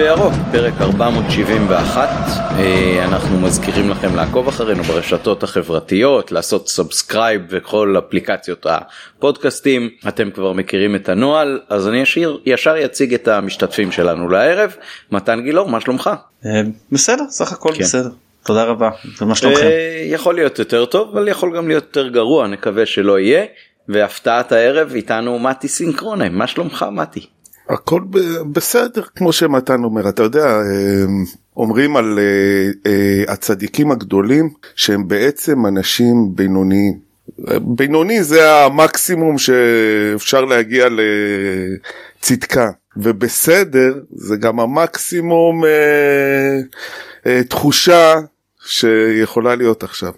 בירוק, פרק 471. אה, אנחנו מזכירים לכם לעקוב אחרינו ברשתות החברתיות, לעשות subscribe בכל אפליקציות הפודקאסטים. אתם כבר מכירים את הנוהל, אז אני ישיר, ישר יציג את המשתתפים שלנו לערב. מתן גילאור, מה שלומך? אה, בסדר, סך הכל כן. בסדר. תודה רבה, ומה שלומכם? אה, יכול להיות יותר טוב, אבל יכול גם להיות יותר גרוע, נקווה שלא יהיה. והפתעת הערב איתנו מתי סינכרונה, מה שלומך מתי? הכל בסדר כמו שמתן אומר אתה יודע אה, אומרים על אה, אה, הצדיקים הגדולים שהם בעצם אנשים בינוניים. בינוני זה המקסימום שאפשר להגיע לצדקה ובסדר זה גם המקסימום אה, אה, תחושה שיכולה להיות עכשיו.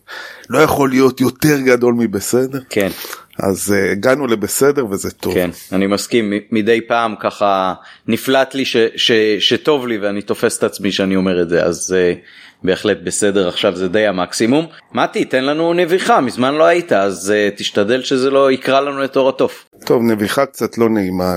לא יכול להיות יותר גדול מבסדר. כן. אז uh, הגענו לבסדר וזה טוב. כן, אני מסכים, מדי פעם ככה נפלט לי ש, ש, שטוב לי ואני תופס את עצמי שאני אומר את זה, אז uh, בהחלט בסדר עכשיו זה די המקסימום. מתי, תן לנו נביחה, מזמן לא היית, אז uh, תשתדל שזה לא יקרא לנו את אור התוף. טוב, נביחה קצת לא נעימה,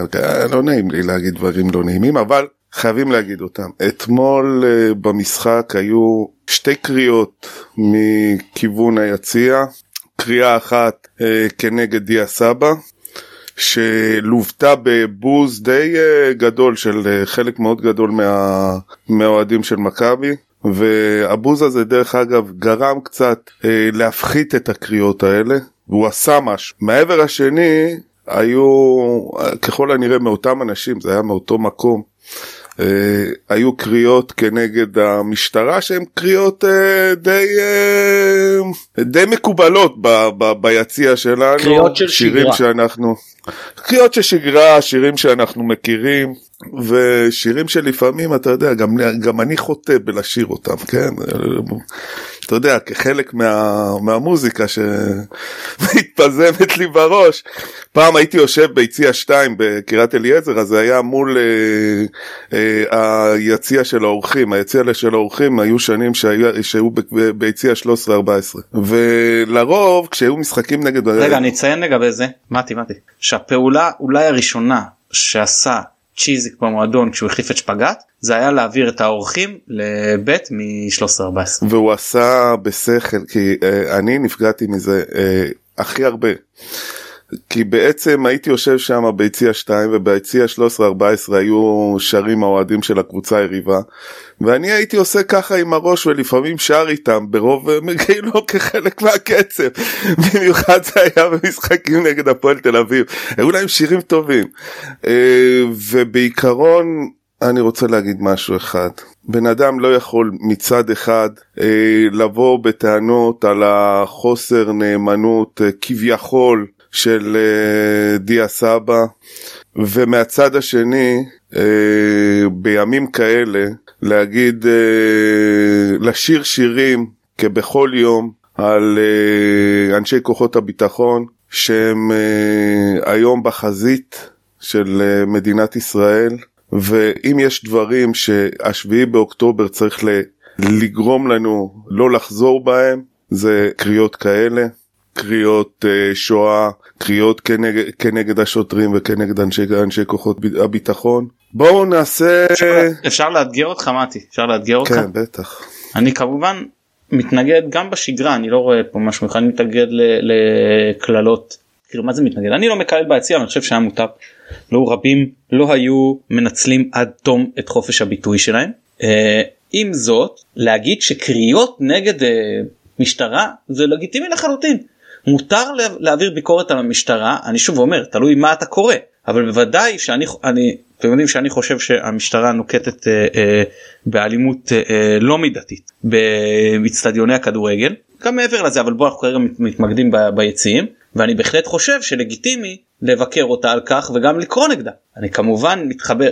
לא נעים לי להגיד דברים לא נעימים, אבל חייבים להגיד אותם. אתמול uh, במשחק היו שתי קריאות מכיוון היציע, קריאה אחת אה, כנגד דיה סבא שלוותה בבוז די אה, גדול של אה, חלק מאוד גדול מה, מהאוהדים של מכבי והבוז הזה דרך אגב גרם קצת אה, להפחית את הקריאות האלה והוא עשה משהו. מהעבר השני היו אה, ככל הנראה מאותם אנשים זה היה מאותו מקום היו קריאות כנגד המשטרה שהן קריאות אה, די, אה, די מקובלות ב, ב, ביציע שלנו. קריאות של שירים שגרה. שאנחנו, קריאות של שגרה, שירים שאנחנו מכירים, ושירים שלפעמים אתה יודע, גם, גם אני חוטא בלשיר אותם, כן? אתה יודע, כחלק מה, מהמוזיקה שמתפזמת לי בראש. פעם הייתי יושב ביציע 2 בקריית אליעזר, אז זה היה מול אה, אה, היציע של האורחים. היציע של האורחים היו שנים שהיו, שהיו ביציע 13-14. ולרוב, כשהיו משחקים נגד... רגע, אני אציין לגבי זה, מתי, מתי, שהפעולה אולי הראשונה שעשה צ'יזיק במועדון כשהוא החליף את שפגאט זה היה להעביר את האורחים לבית מ-13-14. והוא עשה בשכל, כי אה, אני נפגעתי מזה אה, הכי הרבה. כי בעצם הייתי יושב שם ביציע 2 וביציע 13-14 היו שרים האוהדים של הקבוצה היריבה ואני הייתי עושה ככה עם הראש ולפעמים שר איתם ברוב כאילו כחלק מהקצב. במיוחד זה היה במשחקים נגד הפועל תל אביב. היו להם שירים טובים. אה, ובעיקרון אני רוצה להגיד משהו אחד. בן אדם לא יכול מצד אחד אה, לבוא בטענות על החוסר נאמנות אה, כביכול של אה, דיה סבא, ומהצד השני, אה, בימים כאלה, להגיד, אה, לשיר שירים כבכל יום על אה, אנשי כוחות הביטחון, שהם אה, היום בחזית של אה, מדינת ישראל, ואם יש דברים שהשביעי באוקטובר צריך לגרום לנו לא לחזור בהם, זה קריאות כאלה. קריאות uh, שואה, קריאות כנגד, כנגד השוטרים וכנגד אנשי, אנשי כוחות הביטחון. בואו נעשה... אפשר, אפשר לאתגר אותך מתי? אפשר לאתגר אותך? כן, בטח. אני כמובן מתנגד גם בשגרה אני לא רואה פה משהו אחד אני מתנגד לקללות. כאילו מה זה מתנגד? אני לא מקלל ביציע אני חושב שהיה מוטב. לא רבים לא היו מנצלים עד תום את חופש הביטוי שלהם. אה, עם זאת להגיד שקריאות נגד אה, משטרה זה לגיטימי לחלוטין. מותר לה- להעביר ביקורת על המשטרה אני שוב אומר תלוי מה אתה קורא אבל בוודאי שאני אני אתם יודעים שאני חושב שהמשטרה נוקטת אה, אה, באלימות אה, אה, לא מידתית באצטדיוני הכדורגל גם מעבר לזה אבל בוא אנחנו כרגע מת- מתמקדים ב- ביציעים ואני בהחלט חושב שלגיטימי לבקר אותה על כך וגם לקרוא נגדה. אני כמובן מתחבר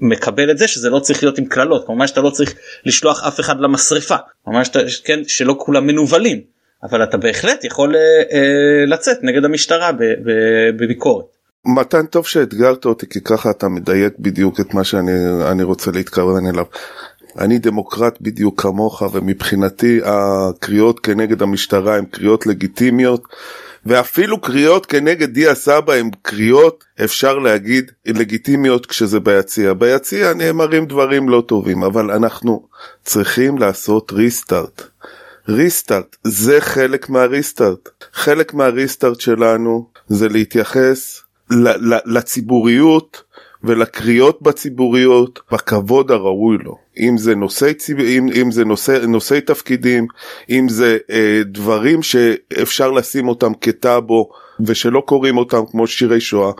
מקבל את זה שזה לא צריך להיות עם קללות כמובן שאתה לא צריך לשלוח אף אחד למשרפה ממש כן שלא כולם מנוולים אבל אתה בהחלט יכול אה, אה, לצאת נגד המשטרה בביקורת. מתן טוב שאתגרת אותי כי ככה אתה מדייק בדיוק את מה שאני אני רוצה להתכוון אליו. אני דמוקרט בדיוק כמוך ומבחינתי הקריאות כנגד המשטרה הן קריאות לגיטימיות ואפילו קריאות כנגד דיה סבא הם קריאות אפשר להגיד לגיטימיות כשזה ביציע. ביציע נאמרים דברים לא טובים אבל אנחנו צריכים לעשות ריסטארט. ריסטארט זה חלק מהריסטארט. חלק מהריסטארט שלנו זה להתייחס לציבוריות ולקריאות בציבוריות בכבוד הראוי לו. אם זה נושאי, ציב... אם, אם זה נושא, נושאי תפקידים, אם זה אה, דברים שאפשר לשים אותם כטאבו ושלא קוראים אותם כמו שירי שואה.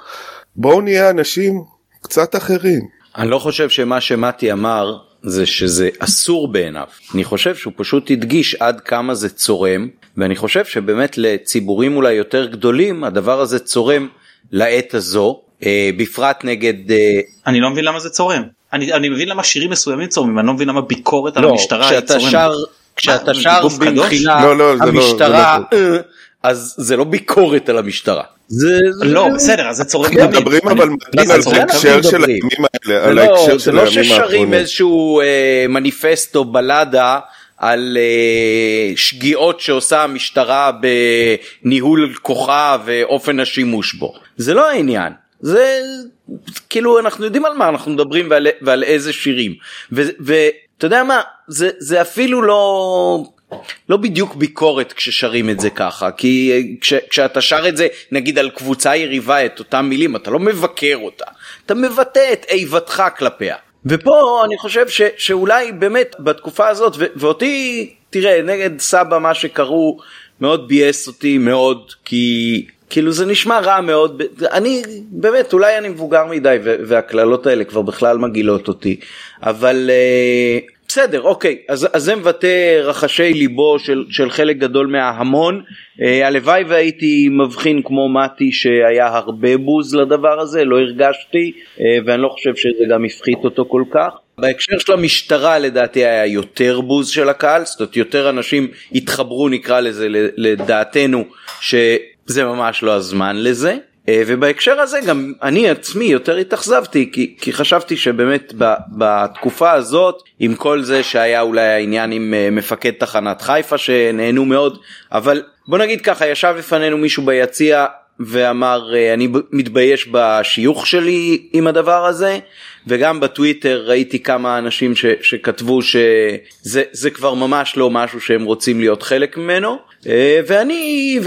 בואו נהיה אנשים קצת אחרים. אני לא חושב שמה שמתי אמר זה שזה אסור בעיניו. אני חושב שהוא פשוט הדגיש עד כמה זה צורם, ואני חושב שבאמת לציבורים אולי יותר גדולים הדבר הזה צורם לעת הזו, אה, בפרט נגד... אה, אני לא מבין למה זה צורם. אני, אני מבין למה שירים מסוימים צורמים, אני לא מבין למה ביקורת לא, על המשטרה היא צורמת. שר, כשאתה שר במחילה לא, לא, לא, המשטרה, לא, לא, אז זה לא ביקורת על המשטרה. זה לא בסדר אז זה צורם תמיד. מדברים אבל על ההקשר של הימים האלה, על ההקשר של הימים האחרונים. זה לא ששרים איזשהו אה, מניפסט או בלדה על uh, שגיאות שעושה המשטרה בניהול כוחה ואופן השימוש בו. זה לא העניין. זה כאילו אנחנו יודעים על מה אנחנו מדברים ועל, ועל איזה שירים. ואתה יודע מה? זה זה אפילו לא לא בדיוק ביקורת כששרים את זה ככה כי אה, כש, כשאתה שר את זה נגיד על קבוצה יריבה את אותם מילים אתה לא מבקר אותה. אתה מבטא את איבתך כלפיה. ופה אני חושב ש, שאולי באמת בתקופה הזאת ו, ואותי תראה נגד סבא מה שקראו מאוד ביאס אותי מאוד כי כאילו זה נשמע רע מאוד. אני באמת אולי אני מבוגר מדי והקללות האלה כבר בכלל מגעילות אותי. אבל uh, בסדר אוקיי. אז, אז זה מבטא רחשי ליבו של, של חלק גדול מההמון. uh, הלוואי והייתי מבחין כמו מתי שהיה הרבה בוז לדבר הזה לא הרגשתי uh, ואני לא חושב שזה גם הפחית אותו כל כך. בהקשר של המשטרה לדעתי היה יותר בוז של הקהל. זאת אומרת יותר אנשים התחברו נקרא לזה לדעתנו שזה ממש לא הזמן לזה. אה, ובהקשר הזה גם אני עצמי יותר התאכזבתי כי, כי חשבתי שבאמת ב, בתקופה הזאת עם כל זה שהיה אולי העניין עם אה, מפקד תחנת חיפה שנהנו מאוד אבל בוא נגיד ככה ישב לפנינו מישהו ביציע ואמר אה, אני מתבייש בשיוך שלי עם הדבר הזה וגם בטוויטר ראיתי כמה אנשים ש, שכתבו שזה כבר ממש לא משהו שהם רוצים להיות חלק ממנו ואני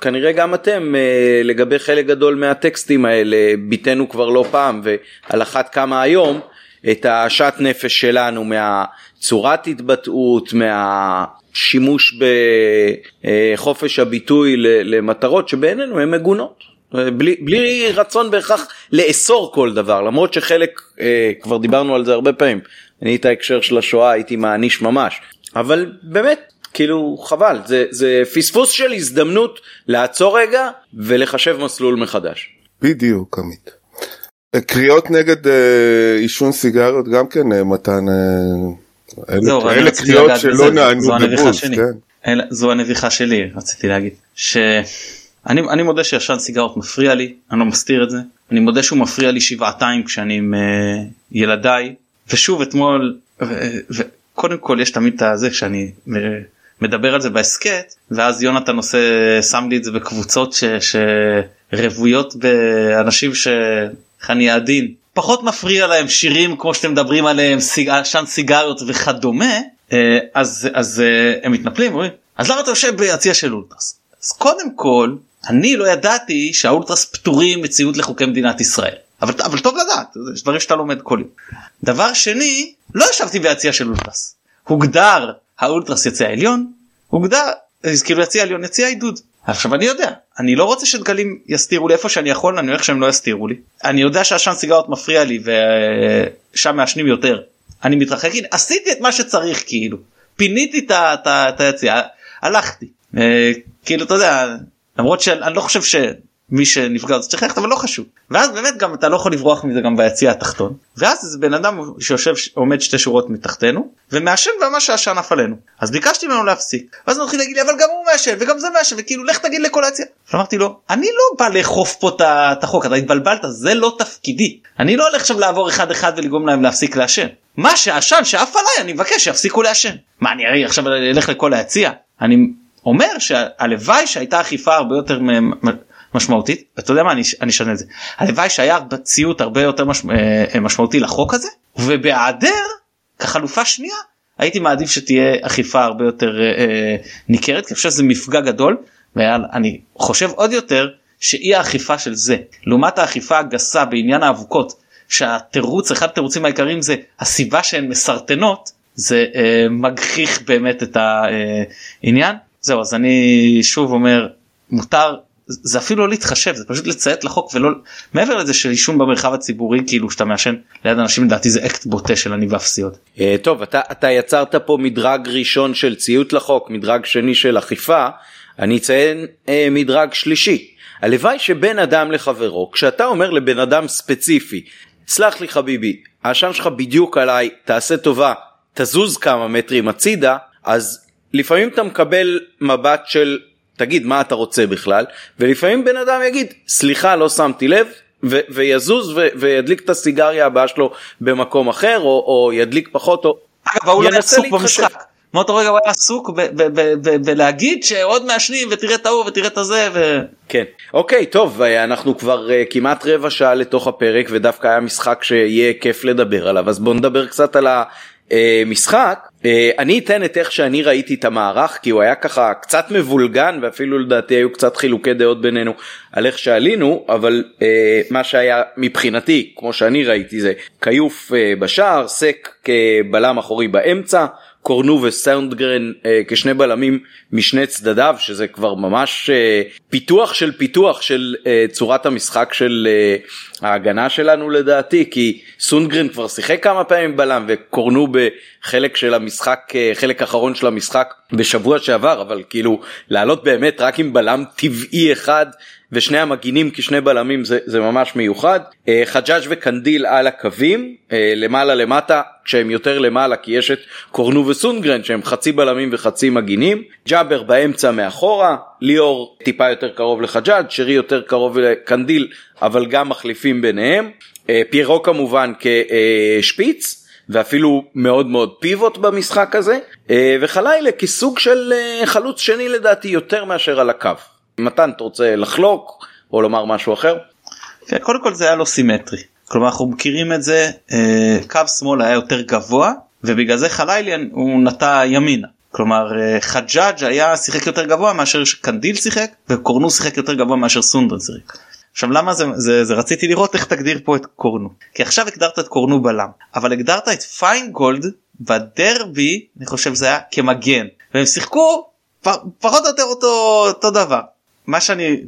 כנראה גם אתם אה, לגבי חלק גדול מהטקסטים האלה ביטאנו כבר לא פעם ועל אחת כמה היום את השאט נפש שלנו מהצורת התבטאות מהשימוש בחופש הביטוי למטרות שבעינינו הן מגונות. בלי, בלי רצון בהכרח לאסור כל דבר למרות שחלק אה, כבר דיברנו על זה הרבה פעמים אני את ההקשר של השואה הייתי מעניש ממש אבל באמת כאילו חבל זה זה פספוס של הזדמנות לעצור רגע ולחשב מסלול מחדש. בדיוק עמית. קריאות נגד אה, עישון סיגריות גם כן אה, מתן אה, זהו, אלה קריאות שלא נענו בבוז. כן. זו הנביכה שלי רציתי להגיד שאני אני מודה שעשן סיגרות מפריע לי אני לא מסתיר את זה אני מודה שהוא מפריע לי שבעתיים כשאני עם uh, ילדיי ושוב אתמול וקודם כל יש תמיד את הזה כשאני מדבר על זה בהסכת ואז יונתן עושה שם לי את זה בקבוצות ש, שרוויות באנשים שאיך אני עדין. פחות מפריע להם שירים כמו שאתם מדברים עליהם סיג... סיגריות וכדומה אה, אז אז אה, הם מתנפלים אומרים אז למה אתה יושב ביציע של אולטרס? אז קודם כל אני לא ידעתי שהאולטרס פטורים מציאות לחוקי מדינת ישראל. אבל, אבל טוב לדעת יש דברים שאתה לומד כל יום. דבר שני לא ישבתי ביציע של אולטרס הוגדר האולטרס יציע עליון הוגדר כאילו יציע עליון יציע עידוד. עכשיו אני יודע אני לא רוצה שדגלים יסתירו לי איפה שאני יכול אני הולך שהם לא יסתירו לי. אני יודע שעשן סיגרות מפריע לי ושם מעשנים יותר. אני מתרחק עשיתי את מה שצריך כאילו. פיניתי את היציאה הלכתי. אה, כאילו אתה יודע למרות שאני לא חושב ש... מי שנפגע זה צריך ללכת אבל לא חשוב. ואז באמת גם אתה לא יכול לברוח מזה גם ביציע התחתון. ואז זה בן אדם שיושב עומד שתי שורות מתחתנו ומעשן ממש העשן עף עלינו. אז ביקשתי ממנו להפסיק. ואז הוא התחיל להגיד לי אבל גם הוא מעשן וגם זה מעשן וכאילו לך תגיד לכל היציע. אמרתי לו אני לא בא לאכוף פה את החוק אתה התבלבלת זה לא תפקידי. אני לא הולך עכשיו לעבור אחד אחד ולגרום להם להפסיק לעשן. מה שעשן שעף עליי אני מבקש שיפסיקו לעשן מה אני עכשיו אלך לכל היציע? אני אומר שהלוואי שהייתה אכיפה הרבה יותר משמעותית אתה יודע מה אני אשנה את זה. הלוואי שהיה ציות הרבה יותר מש, אה, משמעותי לחוק הזה ובהיעדר כחלופה שנייה הייתי מעדיף שתהיה אכיפה הרבה יותר אה, ניכרת כי אני חושב שזה מפגע גדול ואני חושב עוד יותר שאי האכיפה של זה לעומת האכיפה הגסה בעניין האבוקות שהתירוץ אחד התירוצים העיקריים זה הסיבה שהן מסרטנות זה אה, מגחיך באמת את העניין זהו אז אני שוב אומר מותר זה אפילו לא להתחשב זה פשוט לציית לחוק ולא מעבר לזה של עישון במרחב הציבורי כאילו שאתה מעשן ליד אנשים לדעתי זה אקט בוטה של עניבה אפסיות. אה, טוב אתה אתה יצרת פה מדרג ראשון של ציות לחוק מדרג שני של אכיפה אני אציין אה, מדרג שלישי הלוואי שבין אדם לחברו כשאתה אומר לבן אדם ספציפי סלח לי חביבי העשן שלך בדיוק עליי תעשה טובה תזוז כמה מטרים הצידה אז לפעמים אתה מקבל מבט של תגיד מה אתה רוצה בכלל ולפעמים בן אדם יגיד סליחה לא שמתי לב ו- ויזוז ו- וידליק את הסיגריה הבאה שלו במקום אחר או, או ידליק פחות או אגב ההוא לא היה עסוק במשחק. מאותו רגע הוא היה עסוק בלהגיד שעוד מעשנים ותראה את ההוא ותראה את הזה ו... כן. אוקיי טוב אנחנו כבר uh, כמעט רבע שעה לתוך הפרק ודווקא היה משחק שיהיה כיף לדבר עליו. אז בוא נדבר קצת על אה, משחק. אה, אני אתן את איך שאני ראיתי את המערך כי הוא היה ככה קצת מבולגן ואפילו לדעתי היו קצת חילוקי דעות בינינו על איך שעלינו אבל אה, מה שהיה מבחינתי כמו שאני ראיתי זה כיוף בשער סק כבלם אחורי באמצע קורנו וסאונדגרן אה, כשני בלמים משני צדדיו שזה כבר ממש אה, פיתוח של פיתוח של אה, צורת המשחק של אה, ההגנה שלנו לדעתי כי סונדגרן כבר שיחק כמה פעמים בלם וקורנו בחלק של המשחק אה, חלק אחרון של המשחק בשבוע שעבר אבל כאילו לעלות באמת רק עם בלם טבעי אחד ושני המגינים כשני בלמים זה, זה ממש מיוחד. אה, חג'אג' וקנדיל על הקווים אה, למעלה למטה כשהם יותר למעלה כי יש את קורנו וסונגרן שהם חצי בלמים וחצי מגינים. ג'אבר באמצע מאחורה, ליאור טיפה יותר קרוב לחג'אג', שרי יותר קרוב לקנדיל אבל גם מחליפים ביניהם. אה, פיירו כמובן כשפיץ. ואפילו מאוד מאוד פיבוט במשחק הזה וחלאילי כסוג של חלוץ שני לדעתי יותר מאשר על הקו. מתן אתה רוצה לחלוק או לומר משהו אחר? כן, קודם כל זה היה לא סימטרי כלומר אנחנו מכירים את זה אה, קו שמאל היה יותר גבוה ובגלל זה חלאילי הוא נטה ימינה כלומר אה, חג'אג' היה שיחק יותר גבוה מאשר קנדיל שיחק וקורנו שיחק יותר גבוה מאשר סונדגרן שיחק. עכשיו למה זה, זה, זה רציתי לראות איך תגדיר פה את קורנו. כי עכשיו הגדרת את קורנו בלם אבל הגדרת את פיינגולד בדרבי אני חושב זה היה כמגן. והם שיחקו פחות או יותר אותו אותו דבר. מה שאני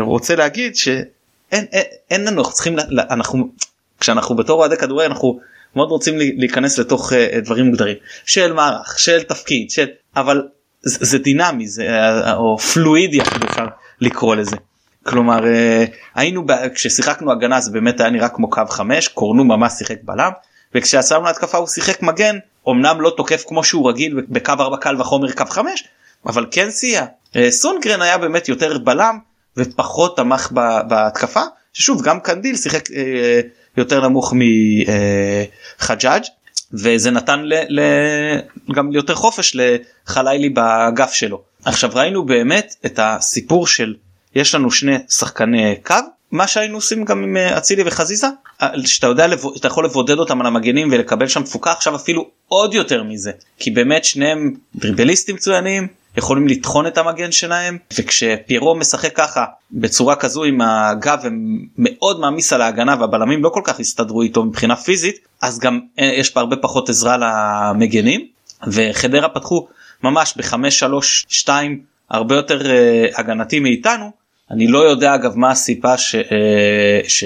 רוצה להגיד שאין אין, אין לנו אנחנו צריכים אנחנו כשאנחנו בתור אוהדי כדורי אנחנו מאוד רוצים להיכנס לתוך uh, דברים מוגדרים של מערך של תפקיד של אבל זה, זה דינמי זה אה, או פלואידי אפשר לקרוא לזה. כלומר uh, היינו כששיחקנו הגנה זה באמת היה נראה כמו קו 5 קורנו ממש שיחק בלם וכשעצרנו להתקפה הוא שיחק מגן אמנם לא תוקף כמו שהוא רגיל בקו 4 קל וחומר קו 5 אבל כן סייע. אה, סונגרן היה באמת יותר בלם ופחות תמך בהתקפה ששוב גם קנדיל שיחק אה, יותר נמוך מחג'אג' אה, וזה נתן ל, ל, גם יותר חופש לחלילי באגף שלו. עכשיו ראינו באמת את הסיפור של יש לנו שני שחקני קו מה שהיינו עושים גם עם אצילי וחזיזה שאתה יודע אתה יכול לבודד אותם על המגנים ולקבל שם תפוקה עכשיו אפילו עוד יותר מזה כי באמת שניהם דריבליסטים מצוינים יכולים לטחון את המגן שלהם וכשפיירו משחק ככה בצורה כזו עם הגב ומאוד מעמיס על ההגנה והבלמים לא כל כך הסתדרו איתו מבחינה פיזית אז גם אה, יש פה הרבה פחות עזרה למגנים. חדרה פתחו ממש ב-5-3-2 הרבה יותר uh, הגנתי מאיתנו. אני לא יודע אגב מה הסיבה ש... uh, ש...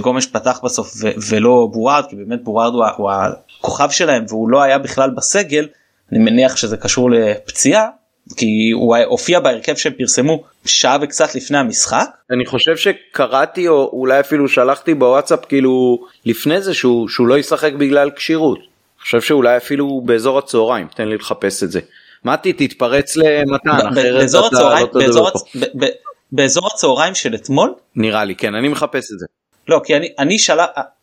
גומש פתח בסוף ו- ולא בורארד כי באמת בורארד הוא, הוא הכוכב שלהם והוא לא היה בכלל בסגל אני מניח שזה קשור לפציעה כי הוא הופיע בהרכב שהם פרסמו שעה וקצת לפני המשחק. אני חושב שקראתי או אולי אפילו שלחתי בוואטסאפ כאילו לפני זה שהוא, שהוא לא ישחק בגלל כשירות. אני חושב שאולי אפילו באזור הצהריים תן לי לחפש את זה. מתי תתפרץ למתן באזור הצהריים באזור, לא באזור הצהריים של אתמול נראה לי כן אני מחפש את זה. לא כי אני אני, של...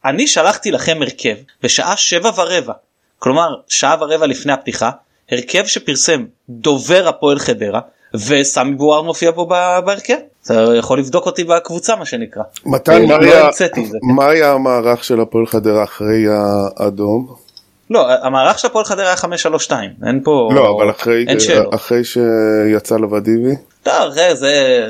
אני שלחתי לכם הרכב בשעה שבע ורבע כלומר שעה ורבע לפני הפתיחה הרכב שפרסם דובר הפועל חדרה וסמי בואר מופיע פה בהרכב. אתה יכול לבדוק אותי בקבוצה מה שנקרא. מתן, מה היה-. מה היה המערך של הפועל חדרה אחרי האדום? לא המערך של הפועל חדרה היה 532 אין פה לא, אבל אחרי אין שאלות. אחרי שיצא לוואדיבי? לא, זה, זה,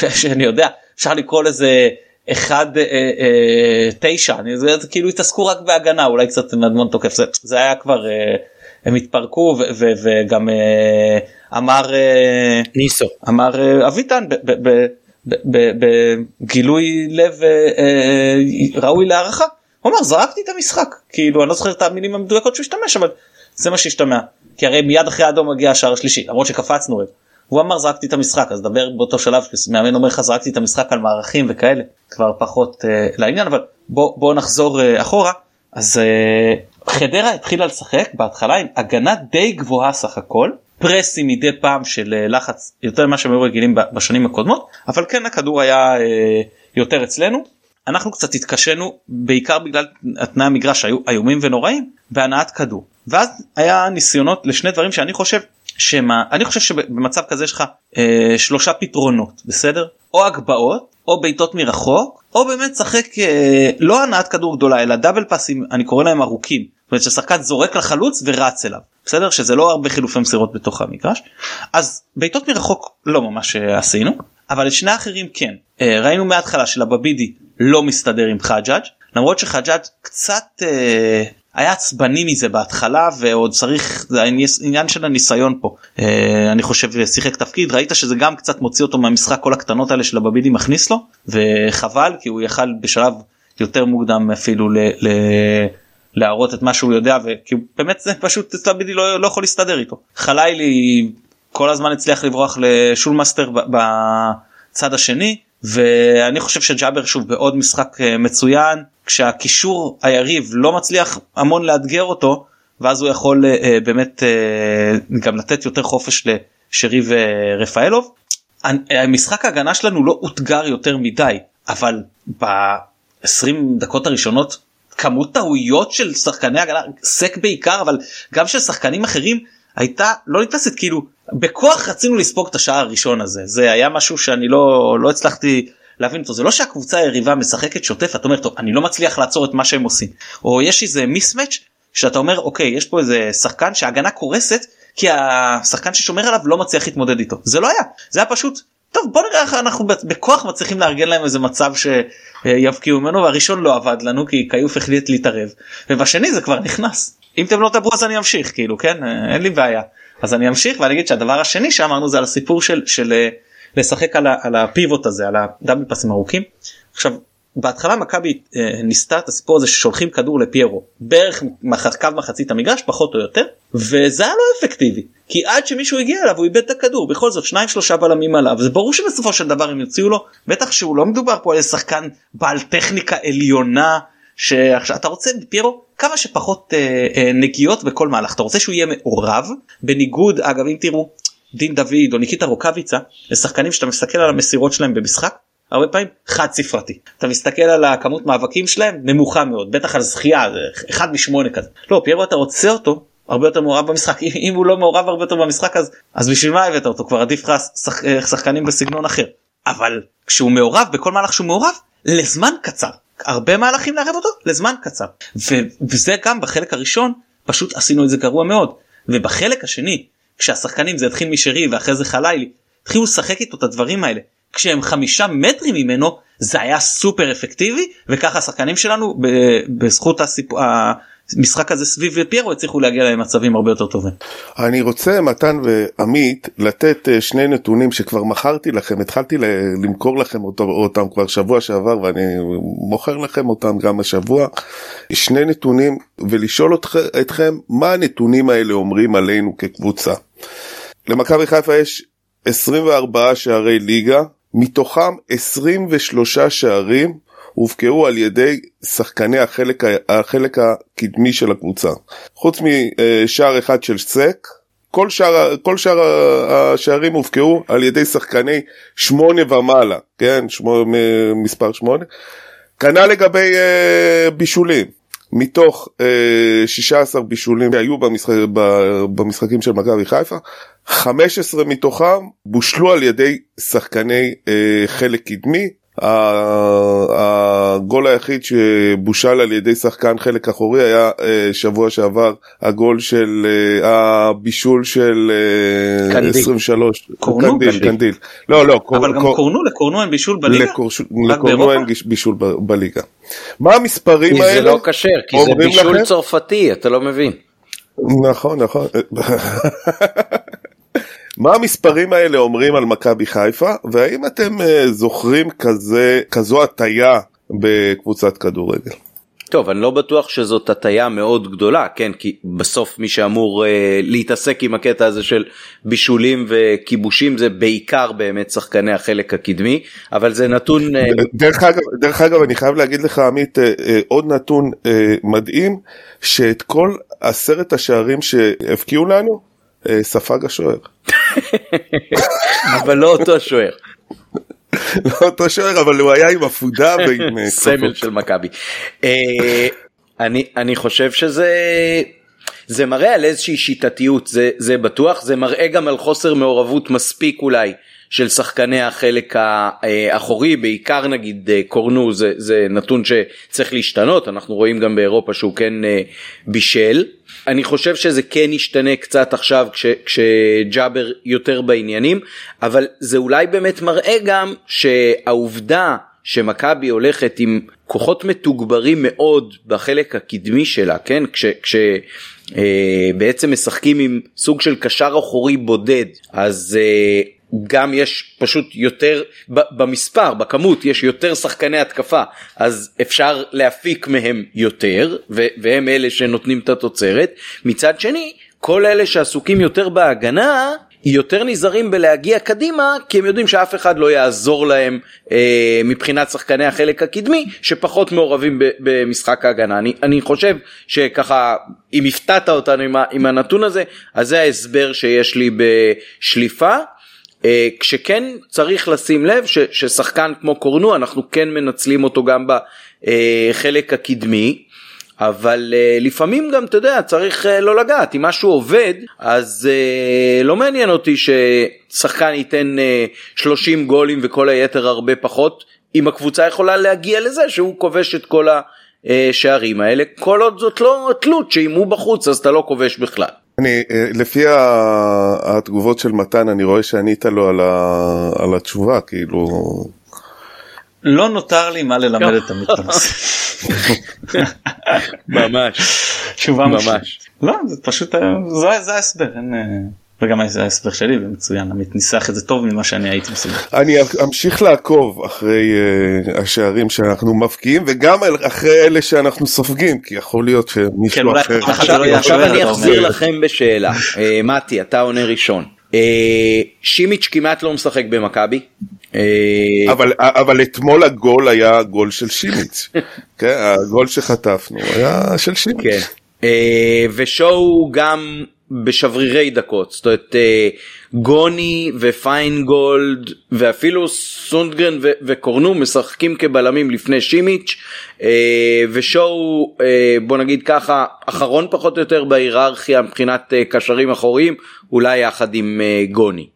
שאני יודע, אפשר לקרוא לזה אחד אה, אה, תשע, אני- זה, כאילו התעסקו רק בהגנה, אולי קצת מדמון תוקף, זה, זה היה כבר, אה, הם התפרקו ו, ו, וגם אה, אמר, אה, ניסו. אמר אה, אביטן בגילוי לב אה, אה, ראוי להערכה, הוא אמר זרקתי את המשחק, כאילו אני לא זוכר את המילים המדויקות שהוא השתמש אבל זה מה שהשתמע, כי הרי מיד אחרי האדום מגיע השער השלישי, למרות שקפצנו. הוא אמר זרקתי את המשחק אז דבר באותו שלב מאמן אומר לך זרקתי את המשחק על מערכים וכאלה כבר פחות אה, לעניין אבל בוא בוא נחזור אה, אחורה אז אה, חדרה התחילה לשחק בהתחלה עם הגנה די גבוהה סך הכל פרסים מדי פעם של אה, לחץ יותר ממה שהם היו רגילים בשנים הקודמות אבל כן הכדור היה אה, יותר אצלנו. אנחנו קצת התקשינו בעיקר בגלל התנאי המגרש שהיו איומים ונוראים בהנעת כדור ואז היה ניסיונות לשני דברים שאני חושב שמה אני חושב שבמצב כזה יש לך אה, שלושה פתרונות בסדר? או הגבהות או בעיטות מרחוק או באמת שחק אה, לא הנעת כדור גדולה אלא דאבל פאסים אני קורא להם ארוכים. זאת אומרת ששחקן זורק לחלוץ ורץ אליו בסדר? שזה לא הרבה חילופי מסירות בתוך המגרש. אז בעיטות מרחוק לא ממש אה, עשינו אבל את שני האחרים כן. אה, ראינו מההתחלה שלבבידי לא מסתדר עם חג'אג' למרות שחג'אג' קצת אה, היה עצבני מזה בהתחלה ועוד צריך זה העניין של הניסיון פה. אה, אני חושב שיחק תפקיד ראית שזה גם קצת מוציא אותו מהמשחק כל הקטנות האלה של הבבידי מכניס לו? וחבל כי הוא יכל בשלב יותר מוקדם אפילו ל... ל... להראות את מה שהוא יודע וכי באמת זה פשוט סלבידי לא, לא יכול להסתדר איתו. חלילי כל הזמן הצליח לברוח לשולמאסטר בצד השני ואני חושב שג'אבר שוב בעוד משחק אה, מצוין כשהקישור היריב לא מצליח המון לאתגר אותו ואז הוא יכול אה, אה, באמת אה, גם לתת יותר חופש לשרי ורפאלוב. המשחק ההגנה שלנו לא אותגר יותר מדי אבל ב-20 דקות הראשונות כמות טעויות של שחקני הגנה סק בעיקר אבל גם של שחקנים אחרים הייתה לא נתפסת כאילו בכוח רצינו לספוג את השער הראשון הזה זה היה משהו שאני לא לא הצלחתי להבין אותו. זה לא שהקבוצה היריבה משחקת שוטף אתה אומר טוב אני לא מצליח לעצור את מה שהם עושים. או יש איזה מיסמץ' שאתה אומר אוקיי יש פה איזה שחקן שההגנה קורסת כי השחקן ששומר עליו לא מצליח להתמודד איתו. זה לא היה. זה היה פשוט טוב בוא נראה איך אנחנו בכוח מצליחים לארגן להם איזה מצב שיבקיעו ממנו והראשון לא עבד לנו כי כיוף החליט להתערב. ובשני זה כבר נכנס. אם אתם לא תדברו אז אני אמשיך כאילו כן? אין לי בעיה. אז אני אמשיך ואני אגיד שהדבר השני שאמרנו זה על הסיפור של של אה, לשחק על, על הפיבוט הזה על הדאבל פסים ארוכים. עכשיו בהתחלה מכבי אה, ניסתה את הסיפור הזה ששולחים כדור לפיירו בערך מח, קו מחצית המגרש פחות או יותר וזה היה לא אפקטיבי כי עד שמישהו הגיע אליו הוא איבד את הכדור. בכל זאת שניים שלושה בלמים עליו זה ברור שבסופו של דבר הם יוציאו לו בטח שהוא לא מדובר פה על שחקן בעל טכניקה עליונה שעכשיו אתה רוצה פיירו כמה שפחות אה, אה, נגיעות בכל מהלך. אתה רוצה שהוא יהיה מעורב? בניגוד אגב אם תראו דין דוד או ניקיטה רוקאביצה לשחקנים שאתה מסתכל על המסירות שלהם במשחק הרבה פעמים חד ספרתי. אתה מסתכל על הכמות מאבקים שלהם נמוכה מאוד בטח על זכייה זה אחד משמונה כזה. לא פיירו אתה רוצה אותו הרבה יותר מעורב במשחק אם, הוא לא מעורב הרבה יותר במשחק אז אז בשביל מה הבאת אותו? כבר עדיף לך שח, שחקנים בסגנון אחר. אבל כשהוא מעורב בכל מהלך שהוא מעורב לזמן קצר. הרבה מהלכים לערב אותו לזמן קצר. וזה גם בחלק הראשון פשוט עשינו את זה גרוע מאוד. ובחלק השני כשהשחקנים זה התחיל משרי ואחרי זה חלילי התחילו לשחק איתו את הדברים האלה. כשהם חמישה מטרים ממנו זה היה סופר אפקטיבי וככה השחקנים שלנו בזכות הסיפ... המשחק הזה סביב פיירו הצליחו להגיע למצבים הרבה יותר טובים. אני רוצה מתן ועמית לתת אה, שני נתונים שכבר מכרתי לכם התחלתי למכור לכם אותם, אותם כבר שבוע שעבר ואני מוכר לכם אותם גם השבוע שני נתונים ולשאול אתכם מה הנתונים האלה אומרים עלינו כקבוצה. למכבי חיפה יש 24 שערי ליגה מתוכם 23 שערים הובקעו על ידי שחקני החלק, החלק הקדמי של הקבוצה. חוץ משער אחד של סק, כל שאר, כל שאר השערים הובקעו על ידי שחקני שמונה ומעלה, כן, שמו, מספר שמונה. כנ"ל לגבי uh, בישולים. מתוך 16 בישולים שהיו במשחק, במשחקים של מכבי חיפה, 15 מתוכם בושלו על ידי שחקני חלק קדמי, הגול היחיד שבושל על ידי שחקן חלק אחורי היה אה, שבוע שעבר הגול של אה, הבישול של אה, קנדיל. 23. קורנו? קנדיל, קנדיל. לא, לא. אבל גם קורנו, לקורנו אין בישול בליגה? לקורנו אין בישול בליגה. מה המספרים האלה? כי זה לא כשר, כי זה בישול צרפתי, אתה לא מבין. נכון, נכון. מה המספרים האלה אומרים על מכבי חיפה והאם אתם אה, זוכרים כזה כזו הטיה בקבוצת כדורגל. טוב אני לא בטוח שזאת הטיה מאוד גדולה כן כי בסוף מי שאמור uh, להתעסק עם הקטע הזה של בישולים וכיבושים זה בעיקר באמת שחקני החלק הקדמי אבל זה נתון uh... דרך אגב דרך אגב אני חייב להגיד לך עמית uh, uh, עוד נתון uh, מדהים שאת כל עשרת השערים שהבקיעו לנו אה, ספג השוער. אבל לא אותו שוער. לא אותו שוער אבל הוא היה עם עפודה ועם אה, סמל של מכבי. אה, אני אני חושב שזה זה מראה על איזושהי שיטתיות זה זה בטוח זה מראה גם על חוסר מעורבות מספיק אולי של שחקני החלק האחורי בעיקר נגיד קורנו זה זה נתון שצריך להשתנות אנחנו רואים גם באירופה שהוא כן בישל. אני חושב שזה כן ישתנה קצת עכשיו כש, כשג'אבר יותר בעניינים אבל זה אולי באמת מראה גם שהעובדה שמכבי הולכת עם כוחות מתוגברים מאוד בחלק הקדמי שלה כן? כש, כש אה, בעצם משחקים עם סוג של קשר אחורי בודד אז אה, גם יש פשוט יותר במספר בכמות יש יותר שחקני התקפה אז אפשר להפיק מהם יותר והם אלה שנותנים את התוצרת מצד שני כל אלה שעסוקים יותר בהגנה יותר נזהרים בלהגיע קדימה כי הם יודעים שאף אחד לא יעזור להם אה, מבחינת שחקני החלק הקדמי שפחות מעורבים ב, במשחק ההגנה. אני, אני חושב שככה אם הפתעת אותנו עם, עם הנתון הזה אז זה ההסבר שיש לי בשליפה. אה, כשכן צריך לשים לב ש, ששחקן כמו קורנו אנחנו כן מנצלים אותו גם בחלק הקדמי. אבל uh, לפעמים גם אתה יודע צריך uh, לא לגעת אם משהו עובד אז uh, לא מעניין אותי ששחקן ייתן uh, 30 גולים וכל היתר הרבה פחות אם הקבוצה יכולה להגיע לזה שהוא כובש את כל השערים האלה כל עוד זאת לא תלות שאם הוא בחוץ אז אתה לא כובש בכלל. אני, אה, לפי התגובות של מתן, אני רואה שענית לו על, ה, על התשובה, כאילו... לא נותר לי מה ללמד את המתנ"ס. ממש. תשובה ממש. לא, זה פשוט, זה ההסבר, אין... אה, וגם ההסבר שלי ומצוין עמית ניסח את זה טוב ממה שאני הייתי מסוגל. אני אמשיך לעקוב אחרי uh, השערים שאנחנו מבקיעים וגם אחרי אלה שאנחנו סופגים כי יכול להיות שמישהו כן, אחר. עכשיו, אני אחזיר לכם בשאלה uh, מתי אתה עונה ראשון. Uh, שימיץ' כמעט לא משחק במכבי. אבל אבל אתמול הגול היה גול של שימיץ', כן, הגול שחטפנו היה של שימיץ'. כן. ושואו גם בשברירי דקות זאת אומרת אה, גוני ופיינגולד ואפילו סונדגרן וקורנו משחקים כבלמים לפני שימיץ' אה, ושואו אה, בוא נגיד ככה אחרון פחות או יותר בהיררכיה מבחינת קשרים אחוריים אולי יחד עם גוני.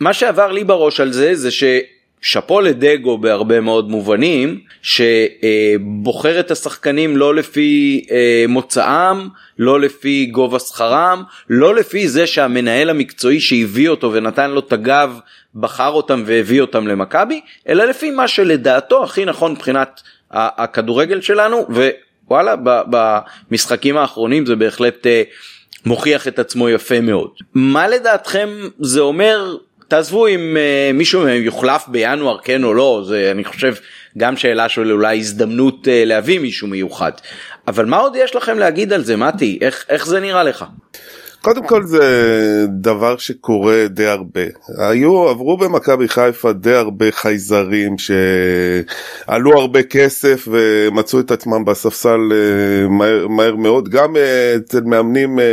מה שעבר לי בראש על זה זה ש... שאפו לדגו בהרבה מאוד מובנים שבוחר את השחקנים לא לפי אה, מוצאם לא לפי גובה שכרם לא לפי זה שהמנהל המקצועי שהביא אותו ונתן לו את הגב בחר אותם והביא אותם למכבי אלא לפי מה שלדעתו הכי נכון מבחינת הכדורגל שלנו ווואלה במשחקים האחרונים זה בהחלט אה, מוכיח את עצמו יפה מאוד. מה לדעתכם זה אומר תעזבו אם uh, מישהו מהם יוחלף בינואר כן או לא זה אני חושב גם שאלה של אולי הזדמנות uh, להביא מישהו מיוחד אבל מה עוד יש לכם להגיד על זה מתי איך איך זה נראה לך. קודם כל זה דבר שקורה די הרבה. היו, עברו במכבי חיפה די הרבה חייזרים שעלו הרבה כסף ומצאו את עצמם בספסל אה, מהר, מהר מאוד, גם אה, אצל מאמנים אה,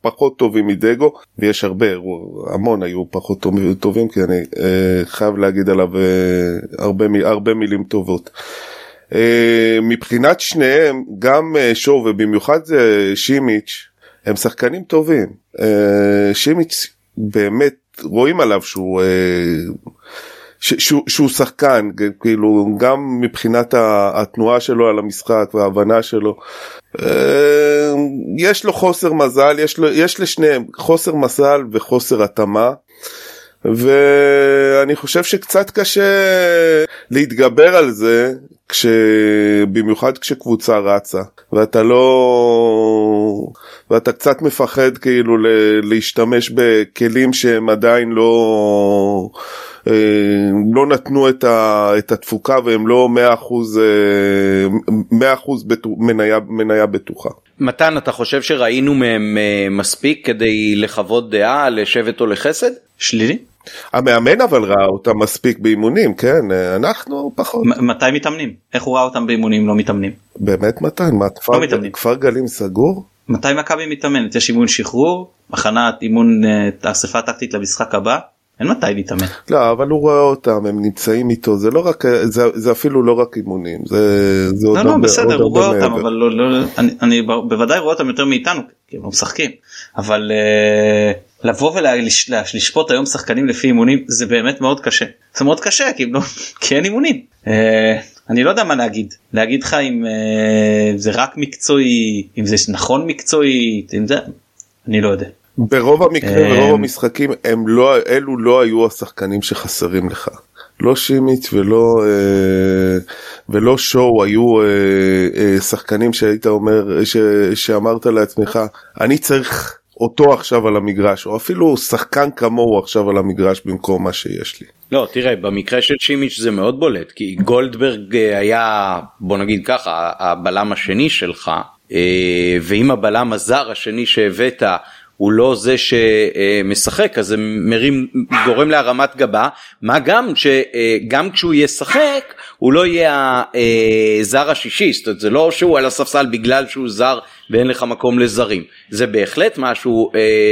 פחות טובים מדגו, ויש הרבה, המון היו פחות טובים, כי אני חייב להגיד עליו הרבה, הרבה מילים טובות. מבחינת שניהם, גם שואו ובמיוחד אה, שימיץ', הם שחקנים טובים. אה, שימיץ' באמת רואים עליו שהוא, אה, שהוא, שהוא שחקן, כאילו גם מבחינת התנועה שלו על המשחק וההבנה שלו. אה, יש לו חוסר מזל, יש, לו, יש לשניהם חוסר מזל וחוסר התאמה. ואני חושב שקצת קשה להתגבר על זה כש... במיוחד כשקבוצה רצה ואתה לא ואתה קצת מפחד כאילו ל... להשתמש בכלים שהם עדיין לא אה, לא נתנו את, ה... את התפוקה והם לא 100% 100% בטו... מניה... מניה בטוחה. מתן אתה חושב שראינו מהם אה, מספיק כדי לחוות דעה לשבט או לחסד? שלילי? המאמן אבל ראה אותם מספיק באימונים, כן, אנחנו פחות. מתי מתאמנים? איך הוא ראה אותם באימונים לא מתאמנים? באמת מתן? מה, כפר, לא מתאמנים. כפר גלים סגור? מתי מכבי מתאמנת? יש אימון שחרור, הכנת אימון אה, אספה טקטית למשחק הבא? אין מתי להתאמן. לא אבל הוא רואה אותם הם נמצאים איתו זה לא רק זה, זה אפילו לא רק אימונים זה זה עוד לא, לא, בסדר הוא רואה אותם אבל לא, לא, אני, אני בוודאי רואה אותם יותר מאיתנו כי הם לא משחקים אבל. uh, לבוא ולשפוט היום שחקנים לפי אימונים זה באמת מאוד קשה זה מאוד קשה כי, לא, כי אין אימונים אה, אני לא יודע מה להגיד להגיד לך אם אה, זה רק מקצועי אם זה נכון מקצועית אם זה אני לא יודע. ברוב המקרים ברוב אה, המשחקים הם לא אלו לא היו השחקנים שחסרים לך. לא שימיץ' ולא אה, ולא שואו היו אה, שחקנים שהיית אומר ש, שאמרת לעצמך אני צריך אותו עכשיו על המגרש, או אפילו שחקן כמוהו עכשיו על המגרש במקום מה שיש לי. לא, תראה, במקרה של שימיץ' זה מאוד בולט, כי גולדברג היה, בוא נגיד ככה, הבלם השני שלך, ואם הבלם הזר השני שהבאת הוא לא זה שמשחק אז זה מרים גורם להרמת גבה. מה גם שגם כשהוא ישחק הוא לא יהיה הזר השישי. זאת אומרת זה לא שהוא על הספסל בגלל שהוא זר ואין לך מקום לזרים. זה בהחלט משהו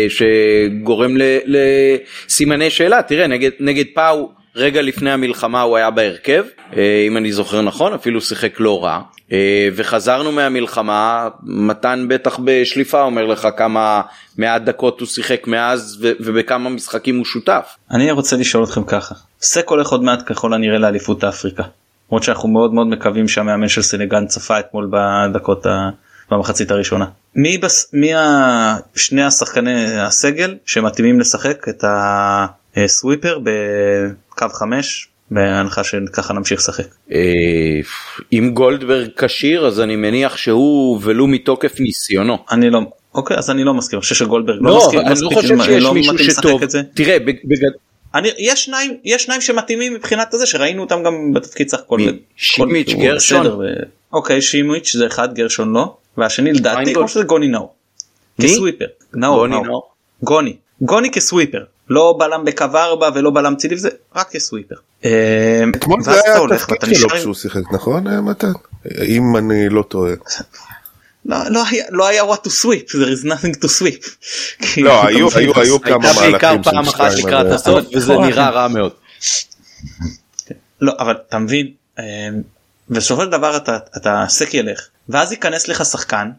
שגורם לסימני שאלה. תראה נגד נגד פאו רגע לפני המלחמה הוא היה בהרכב, אה, אם אני זוכר נכון, אפילו שיחק לא רע, אה, וחזרנו מהמלחמה, מתן בטח בשליפה אומר לך כמה מעט דקות הוא שיחק מאז ובכמה משחקים הוא שותף. אני רוצה לשאול אתכם ככה, סק הולך עוד מעט ככל הנראה לאליפות אפריקה, למרות שאנחנו מאוד מאוד מקווים שהמאמן של סנגן צפה אתמול בדקות ה... במחצית הראשונה. מי, בס... מי ה... שני השחקני הסגל שמתאימים לשחק את הסוויפר בקו 5 בהנחה שככה נמשיך לשחק. אה, אם גולדברג כשיר אז אני מניח שהוא ולו מתוקף ניסיונו. אני לא אוקיי אז אני לא מסכים אני חושב שגולדברג לא, לא מסכים. אני לא חושב שיש לא מישהו שטוב. תראה בגד... אני יש שניים יש שניים שמתאימים מבחינת הזה שראינו אותם גם בתפקיד סך הכל. שימיץ' גרשון. אוקיי שימיץ' זה אחד גרשון לא והשני לדעתי או שזה גוני נאור. כסוויפר. גוני נאור. גוני. גוני כסוויפר. לא בלם בקו 4 ולא בלם צילי וזה רק כסוויפר. אה, אתמול זה היה התפקיד שלו כשהוא שיחק נכון אה, מתן? אם אני לא טועה. לא, לא היה לא היה what to sweep there is nothing to sweep. לא היו היו היו כמה מהלכים הייתה בעיקר פעם אחת לקראת הסוף וזה. נראה רע מאוד. לא אבל אתה מבין אה, בסופו של דבר אתה אתה סק ילך ואז ייכנס לך שחקן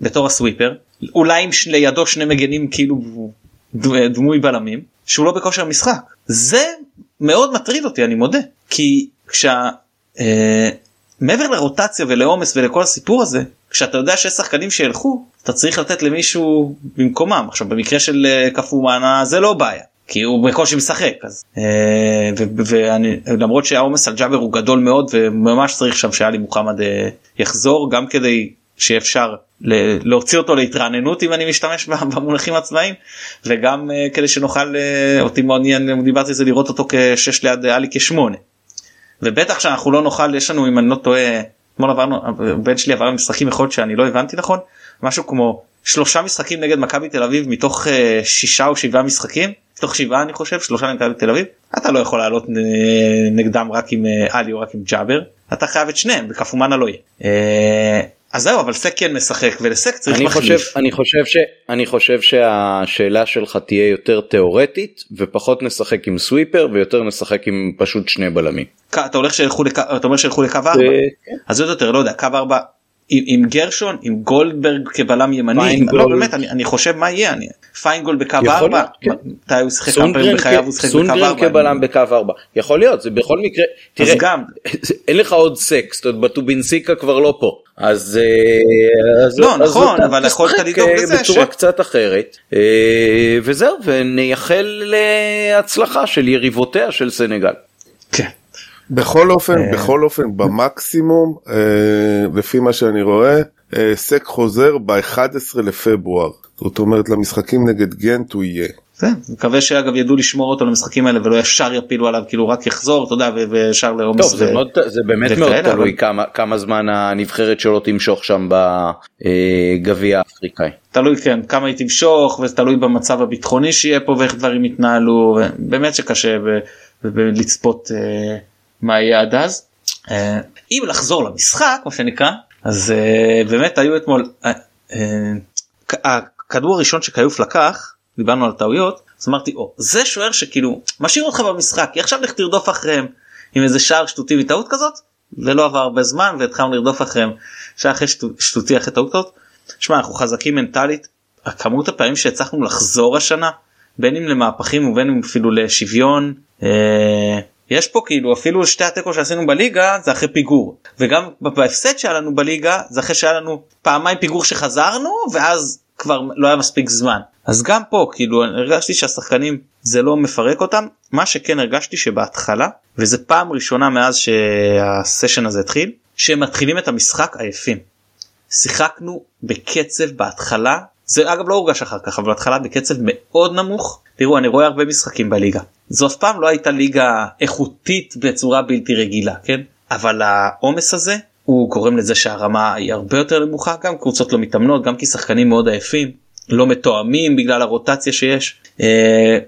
בתור הסוויפר אולי עם לידו שני מגנים כאילו דמוי בלמים שהוא לא בכושר משחק. זה מאוד מטריד אותי אני מודה. כי כשה... אה, מעבר לרוטציה ולעומס ולכל הסיפור הזה כשאתה יודע שיש שחקנים שילכו אתה צריך לתת למישהו במקומם. עכשיו במקרה של אה, קפומאנה זה לא בעיה כי הוא בקושי משחק אז אה, למרות שהעומס על ג'אבר הוא גדול מאוד וממש צריך שם שאלי מוחמד אה, יחזור גם כדי שאפשר להוציא אותו להתרעננות אם אני משתמש במונחים הצבאיים וגם uh, כדי שנוכל uh, אותי מאוד עניין דיברתי על זה לראות אותו כשש ליד עלי כשמונה. ובטח שאנחנו לא נוכל יש לנו אם אני לא טועה אתמול עברנו בן שלי עבר משחקים יכול להיות שאני לא הבנתי נכון משהו כמו שלושה משחקים נגד מכבי תל אביב מתוך שישה או שבעה משחקים מתוך שבעה אני חושב שלושה נגד תל אביב אתה לא יכול לעלות נגדם רק עם עלי או רק עם ג'אבר אתה חייב את שניהם וכפומנה לא יהיה. אז זהו אבל סק כן משחק ולסק צריך אני מחליף. חושב, אני חושב ש... אני חושב שהשאלה שלך תהיה יותר תיאורטית ופחות נשחק עם סוויפר ויותר נשחק עם פשוט שני בלמים. אתה הולך שילכו לקו אתה אומר שילכו לקו 4 אז עוד יותר לא יודע קו 4 עם, עם גרשון עם גולדברג כבלם ימני פיינגולד. לא באמת אני, אני חושב מה יהיה אני פיינגולד בקו יכול 4 להיות, כן. מתי הוא שיחק כמה פעמים סונגרן בחייו הוא שיחק בקו סונגרן 4 כבלם בקו 4 יכול להיות זה בכל מקרה אז תראה גם אין לך עוד סקס בטובינסיקה כבר לא פה אז אה, אז- לא, אז נכון, אבל יכולת לדאוג לזה בצורה ש- קצת אחרת אה, וזהו ונייחל להצלחה של יריבותיה של סנגל. כן. בכל אופן, אה. בכל אופן, במקסימום, אה, לפי מה שאני רואה, אה, סק חוזר ב-11 לפברואר. זאת אומרת, למשחקים נגד גנט הוא יהיה. זה, מקווה שאגב ידעו לשמור אותו למשחקים האלה ולא ישר יפילו עליו כאילו רק יחזור אתה יודע ו- וישר לעומס. טוב זה, ו- מאוד, זה באמת וכאלה, מאוד תלוי אבל- כמה, כמה זמן הנבחרת שלו תמשוך שם בגביע האפריקאי. תלוי כן כמה היא תמשוך וזה תלוי במצב הביטחוני שיהיה פה ואיך דברים יתנהלו באמת שקשה ב- ב- ב- לצפות אה, מה יהיה עד אז. אה, אם לחזור למשחק מה שנקרא אז אה, באמת היו אתמול אה, הכדור הראשון שכיוף לקח דיברנו על טעויות אז אמרתי או זה שוער שכאילו משאיר אותך במשחק כי עכשיו לך תרדוף אחריהם עם איזה שער שטותי מטעות כזאת ולא עבר הרבה זמן והתחלנו לרדוף אחריהם שער אחרי שטו- שטותי אחרי טעות כזאת. שמע אנחנו חזקים מנטלית כמות הפעמים שהצלחנו לחזור השנה בין אם למהפכים ובין אם אפילו לשוויון אה, יש פה כאילו אפילו שתי התיקו שעשינו בליגה זה אחרי פיגור. וגם בהפסד שהיה לנו בליגה זה אחרי שהיה לנו פעמיים פיגור שחזרנו ואז כבר לא היה מספיק זמן. אז גם פה כאילו הרגשתי שהשחקנים זה לא מפרק אותם. מה שכן הרגשתי שבהתחלה וזה פעם ראשונה מאז שהסשן הזה התחיל שהם מתחילים את המשחק עייפים. שיחקנו בקצב בהתחלה זה אגב לא הורגש אחר כך אבל בהתחלה בקצב מאוד נמוך. תראו אני רואה הרבה משחקים בליגה. זו אף פעם לא הייתה ליגה איכותית בצורה בלתי רגילה כן? אבל העומס הזה הוא גורם לזה שהרמה היא הרבה יותר נמוכה גם קבוצות לא מתאמנות גם כי שחקנים מאוד עייפים לא מתואמים בגלל הרוטציה שיש. אה,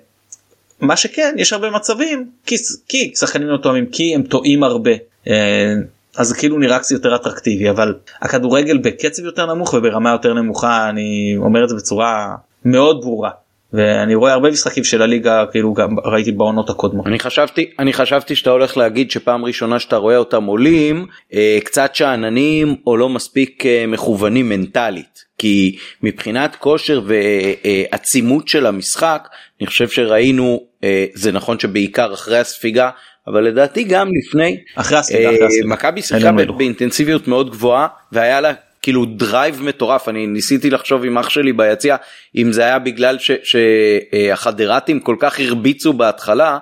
מה שכן יש הרבה מצבים כי, כי שחקנים לא תואמים כי הם טועים הרבה. אה, אז כאילו נראה קצת יותר אטרקטיבי אבל הכדורגל בקצב יותר נמוך וברמה יותר נמוכה אני אומר את זה בצורה מאוד ברורה ואני רואה הרבה משחקים של הליגה כאילו גם ראיתי בעונות הקודמות. אני חשבתי אני חשבתי שאתה הולך להגיד שפעם ראשונה שאתה רואה אותם עולים אה, קצת שאננים או לא מספיק אה, מכוונים מנטלית כי מבחינת כושר ועצימות של המשחק אני חושב שראינו אה, זה נכון שבעיקר אחרי הספיגה אבל לדעתי גם לפני אחרי אחרי אה, הספיגה. מכבי אין שיחקה. באינטנסיביות מאוד גבוהה והיה לה כאילו drive מטורף אני ניסיתי לחשוב עם אח שלי ביציע אם זה היה בגלל שהחדרתים כל כך הרביצו בהתחלה אה,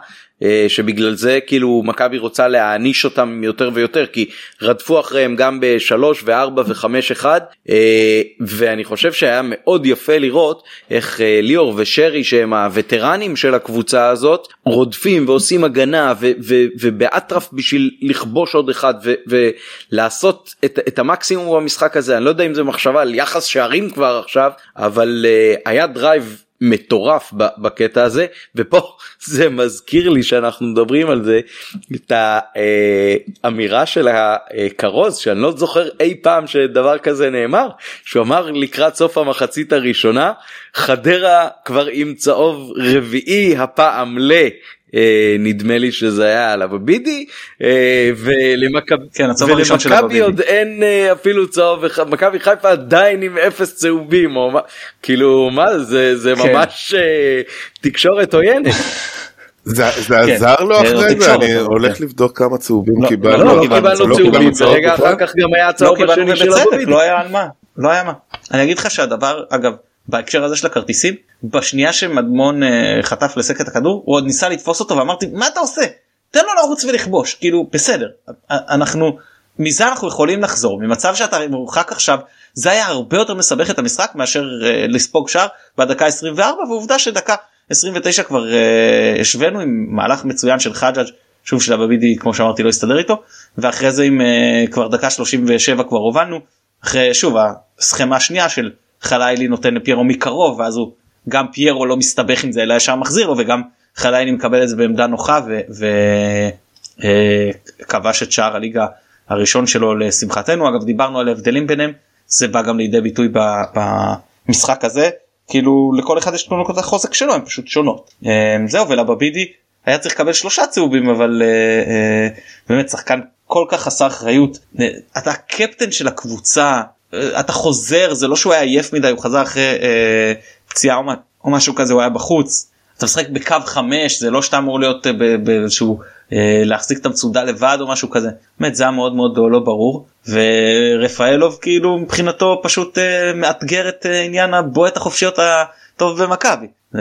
שבגלל זה כאילו מכבי רוצה להעניש אותם יותר ויותר כי רדפו אחריהם גם בשלוש וארבע וחמש אחד אה, ואני חושב שהיה מאוד יפה לראות איך אה, ליאור ושרי שהם הווטרנים של הקבוצה הזאת רודפים ועושים הגנה ובאטרף בשביל לכבוש עוד אחד ולעשות את, את המקסימום במשחק הזה. אני לא יודע אם זה מחשבה על יחס שערים כבר עכשיו אבל היה drive מטורף בקטע הזה ופה זה מזכיר לי שאנחנו מדברים על זה את האמירה של הכרוז שאני לא זוכר אי פעם שדבר כזה נאמר שהוא אמר לקראת סוף המחצית הראשונה חדרה כבר עם צהוב רביעי הפעם ל... אה, נדמה לי שזה היה על אבבידי אה, ולמכבי כן. עוד אין אה, אפילו צהוב אחד מכבי חיפה עדיין עם אפס צהובים או מה כאילו מה זה זה כן. ממש תקשורת עוינת. זה זה כן, עזר לו אחרי זה? אני הולך. לבדוק כמה צהובים לא, קיבלנו. לא, לא קיבלנו קיבלנו צהוב. צהובים ורגע בכלל? אחר כך גם היה לא צהוב השני של אבבידי. לא היה על מה לא היה מה. אני אגיד לך שהדבר אגב בהקשר הזה של הכרטיסים בשנייה שמדמון אה, חטף לסק את הכדור הוא עוד ניסה לתפוס אותו ואמרתי מה אתה עושה? תן לו לרוץ ולכבוש. כאילו בסדר. אנחנו מזה אנחנו יכולים לחזור. ממצב שאתה מורחק עכשיו זה היה הרבה יותר מסבך את המשחק מאשר אה, לספוג שער בדקה 24 ועובדה שדקה 29 כבר אה, השווינו עם מהלך מצוין של חג'אג' שוב של אבבידי כמו שאמרתי לא הסתדר איתו ואחרי זה עם אה, כבר דקה 37 כבר הובלנו. אחרי שוב הסכמה השנייה של חלילי נותן לפיירו מקרוב ואז הוא גם פיירו לא מסתבך עם זה אלא ישר מחזיר לו וגם חלילי מקבל את זה בעמדה נוחה וכבש את שער הליגה הראשון שלו לשמחתנו. אגב דיברנו על ההבדלים ביניהם זה בא גם לידי ביטוי במשחק הזה. כאילו לכל אחד יש את נקודות החוזק שלו הן פשוט שונות. זהו ולבבידי היה צריך לקבל שלושה צהובים אבל באמת שחקן כל כך חסר אחריות. אתה קפטן של הקבוצה אתה חוזר זה לא שהוא היה עייף מדי הוא חזר אחרי אה, פציעה או, משהו כזה הוא היה בחוץ אתה משחק בקו 5 זה לא שאתה אמור להיות באיזשהו אה, להחזיק את המצודה לבד או משהו כזה באמת זה היה מאוד מאוד לא ברור ורפאלוב כאילו מבחינתו פשוט אה, מאתגר את אה, עניין הבועט החופשיות הטוב במכבי. אה,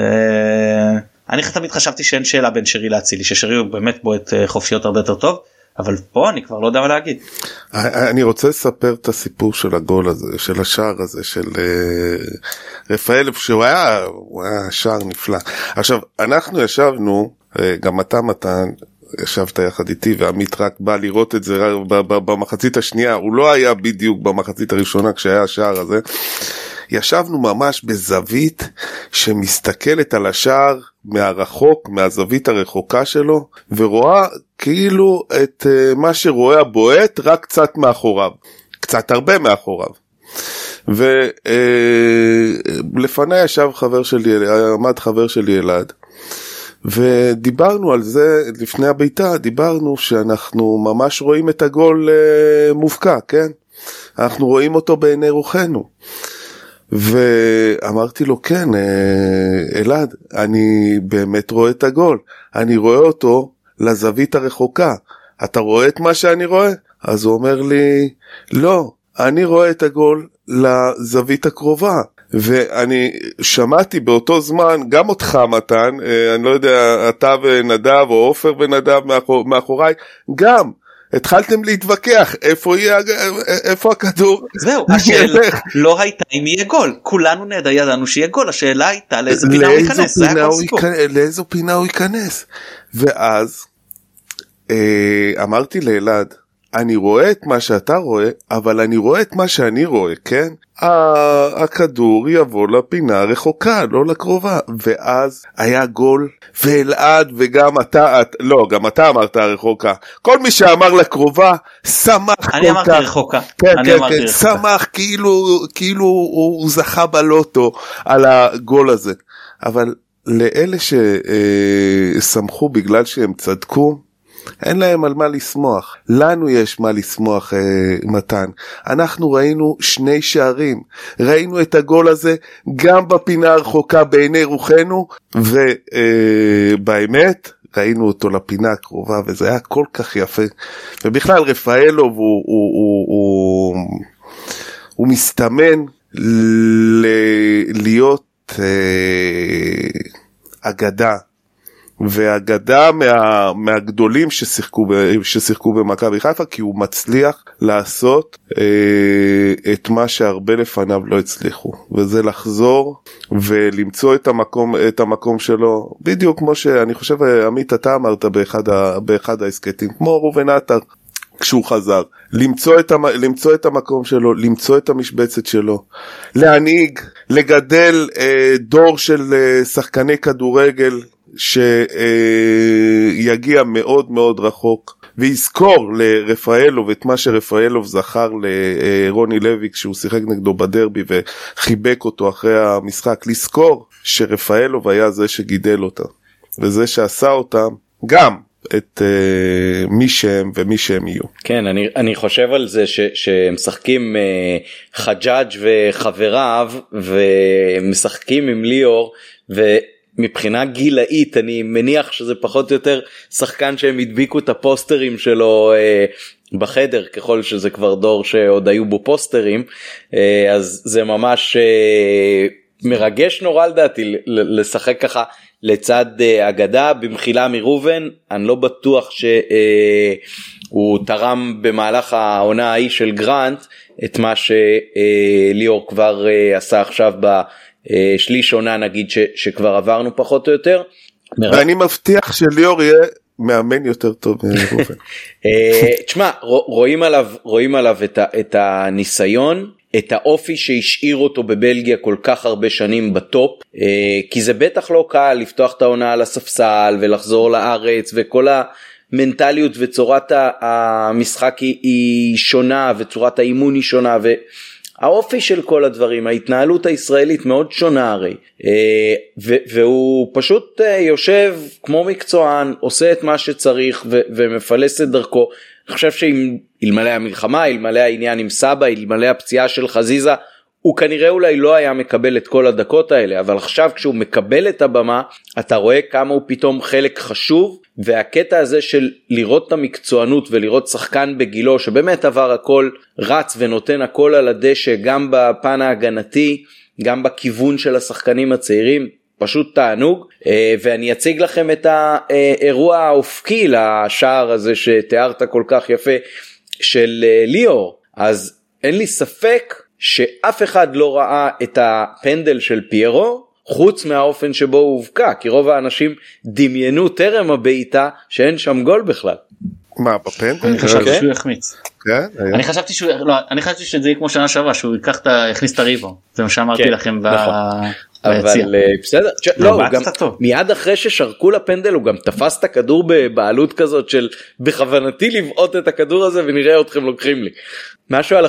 אני תמיד חשבתי שאין שאלה בין שרי לאצילי ששרי הוא באמת בועט אה, חופשיות הרבה יותר טוב. אבל פה אני כבר לא יודע מה להגיד. אני רוצה לספר את הסיפור של הגול הזה של השער הזה של אה, רפאל שהוא היה הוא היה שער נפלא עכשיו אנחנו ישבנו אה, גם אתה מתן ישבת יחד איתי ועמית רק בא לראות את זה במחצית השנייה הוא לא היה בדיוק במחצית הראשונה כשהיה השער הזה. ישבנו ממש בזווית שמסתכלת על השער מהרחוק, מהזווית הרחוקה שלו, ורואה כאילו את uh, מה שרואה הבועט רק קצת מאחוריו, קצת הרבה מאחוריו. ולפניי uh, ישב חבר שלי, עמד חבר שלי אלעד, ודיברנו על זה לפני הביתה, דיברנו שאנחנו ממש רואים את הגול uh, מובקע, כן? אנחנו רואים אותו בעיני רוחנו. ואמרתי לו, כן, אה, אלעד, אני באמת רואה את הגול. אני רואה אותו לזווית הרחוקה. אתה רואה את מה שאני רואה? אז הוא אומר לי, לא, אני רואה את הגול לזווית הקרובה. ואני שמעתי באותו זמן גם אותך מתן, אה, אני לא יודע, אתה ונדב או עופר ונדב מאחור, מאחוריי, גם התחלתם להתווכח איפה יהיה איפה הכדור? זהו השאלה לא הייתה אם יהיה גול. כולנו נדע ידענו שיהיה גול. השאלה הייתה לאיזה פינה הוא ייכנס לאיזו פינה הוא ייכנס. ואז אה, אמרתי לאלעד אני רואה את מה שאתה רואה, אבל אני רואה את מה שאני רואה, כן? הכדור יבוא לפינה הרחוקה, לא לקרובה. ואז היה גול, ואלעד וגם אתה, את, לא, גם אתה אמרת הרחוקה. כל מי שאמר לקרובה, שמח כל כך. אני אמרתי רחוקה. כן, כן, כן, שמח כאילו, כאילו הוא, הוא זכה בלוטו על הגול הזה. אבל לאלה ששמחו בגלל שהם צדקו, אין להם על מה לשמוח. לנו יש מה לשמוח, אה, מתן. אנחנו ראינו שני שערים. ראינו את הגול הזה גם בפינה הרחוקה בעיני רוחנו, ובאמת, אה, ראינו אותו לפינה הקרובה, וזה היה כל כך יפה. ובכלל, רפאלוב הוא, הוא, הוא, הוא, הוא מסתמן ל... להיות אה, אגדה. ואגדה מה, מהגדולים ששיחקו, ששיחקו במכבי חיפה כי הוא מצליח לעשות אה, את מה שהרבה לפניו לא הצליחו וזה לחזור ולמצוא את המקום, את המקום שלו. בדיוק כמו שאני חושב עמית אתה אמרת באחד, באחד ההסכתים כמו ראובן עטר כשהוא חזר, למצוא את, המ... למצוא את המקום שלו, למצוא את המשבצת שלו, להנהיג, לגדל אה, דור של אה, שחקני כדורגל שיגיע מאוד מאוד רחוק ויזכור לרפאלוב את מה שרפאלוב זכר לרוני לוי כשהוא שיחק נגדו בדרבי וחיבק אותו אחרי המשחק, לזכור שרפאלוב היה זה שגידל אותם וזה שעשה אותם גם את uh, מי שהם ומי שהם יהיו. כן אני אני חושב על זה ש, שמשחקים uh, חג'אג' וחבריו ומשחקים עם ליאור ו... מבחינה גילאית אני מניח שזה פחות או יותר שחקן שהם הדביקו את הפוסטרים שלו אה, בחדר ככל שזה כבר דור שעוד היו בו פוסטרים אה, אז זה ממש אה, מרגש נורא לדעתי לשחק ככה לצד אה, אגדה במחילה מראובן אני לא בטוח שהוא אה, תרם במהלך העונה ההיא של גרנט את מה שליאור אה, כבר אה, עשה עכשיו ב... אה, שליש עונה נגיד ש, שכבר עברנו פחות או יותר. ואני מבטיח שליאור יהיה מאמן יותר טוב מראובן. אה, תשמע רואים עליו רואים עליו את, ה, את הניסיון את האופי שהשאיר אותו בבלגיה כל כך הרבה שנים בטופ אה, כי זה בטח לא קל לפתוח את העונה על הספסל ולחזור לארץ וכל המנטליות וצורת המשחק היא שונה וצורת האימון היא שונה. ו... האופי של כל הדברים ההתנהלות הישראלית מאוד שונה הרי אה, והוא פשוט אה, יושב כמו מקצוען עושה את מה שצריך ומפלס את דרכו. אני חושב שאלמלא המלחמה אלמלא העניין עם סבא אלמלא הפציעה של חזיזה הוא כנראה אולי לא היה מקבל את כל הדקות האלה אבל עכשיו כשהוא מקבל את הבמה אתה רואה כמה הוא פתאום חלק חשוב והקטע הזה של לראות את המקצוענות ולראות שחקן בגילו שבאמת עבר הכל רץ ונותן הכל על הדשא גם בפן ההגנתי גם בכיוון של השחקנים הצעירים פשוט תענוג. אה, ואני אציג לכם את האירוע האופקי לשער הזה שתיארת כל כך יפה של אה, ליאור. אז אין לי ספק שאף אחד לא ראה את הפנדל של פיירו חוץ מהאופן שבו הוא הובקע כי רוב האנשים דמיינו טרם הבעיטה שאין שם גול בכלל. מה בפנדל? אני חשבתי שהוא יחמיץ. כן? אני חשבתי שהוא לא אני חשבתי שזה יהיה כמו שנה שעברה שהוא ייקח את יכניס את הריבו זה מה שאמרתי כן, לכם נכון. אבל אה, בסדר לא גם מיד אחרי ששרקו לפנדל הוא גם תפס את הכדור בבעלות כזאת של בכוונתי לבעוט את הכדור הזה ונראה אתכם לוקחים לי. משהו על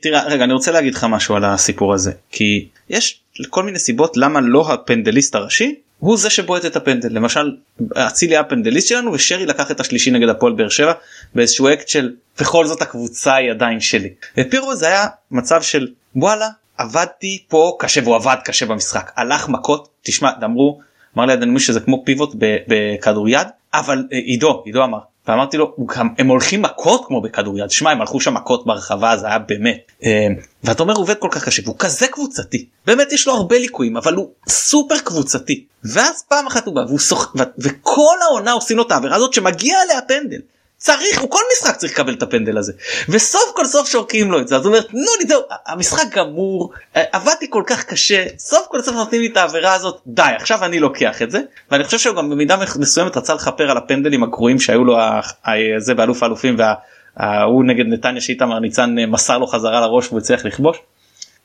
תראה רגע אני רוצה להגיד לך משהו על הסיפור הזה כי יש כל מיני סיבות למה לא הפנדליסט הראשי הוא זה שבועט את הפנדל למשל אצילי הפנדליסט שלנו ושרי לקח את השלישי נגד הפועל באר שבע באיזשהו אקט של בכל זאת הקבוצה היא עדיין שלי. ופירו זה היה מצב של וואלה עבדתי פה קשה והוא עבד קשה במשחק הלך מכות תשמע אמרו אמר לי אדוני שזה כמו פיבוט בכדוריד אבל אה, עידו עידו אמר ואמרתי לו הם הולכים מכות כמו בכדוריד. שמע הם הלכו שם מכות ברחבה זה היה באמת אה, ואתה אומר עובד כל כך קשה. והוא כזה קבוצתי. באמת יש לו הרבה ליקויים אבל הוא סופר קבוצתי. ואז פעם אחת הוא בא והוא שוח וכל העונה עושים לו את העבירה הזאת שמגיע עליה פנדל צריך הוא כל משחק צריך לקבל את הפנדל הזה. וסוף כל סוף שורקים לו את זה. אז הוא אומר תנו לי זהו המשחק גמור עבדתי כל כך קשה סוף כל סוף נותנים לי את העבירה הזאת די עכשיו אני לוקח את זה. ואני חושב שהוא גם במידה מסוימת רצה לכפר על הפנדלים הגרועים שהיו לו זה באלוף האלופים וההוא נגד נתניה שאיתמר ניצן מסר לו חזרה לראש והוא הצליח לכבוש.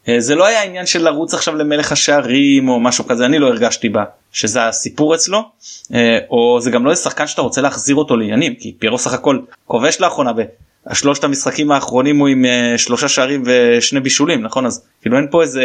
אה, זה לא היה עניין של לרוץ עכשיו למלך השערים או משהו כזה אני לא הרגשתי בה שזה הסיפור אצלו אה, או זה גם לא שחקן שאתה רוצה להחזיר אותו לעניינים כי פירו סך הכל כובש לאחרונה והשלושת המשחקים האחרונים הוא עם אה, שלושה שערים ושני בישולים נכון אז כאילו אין פה איזה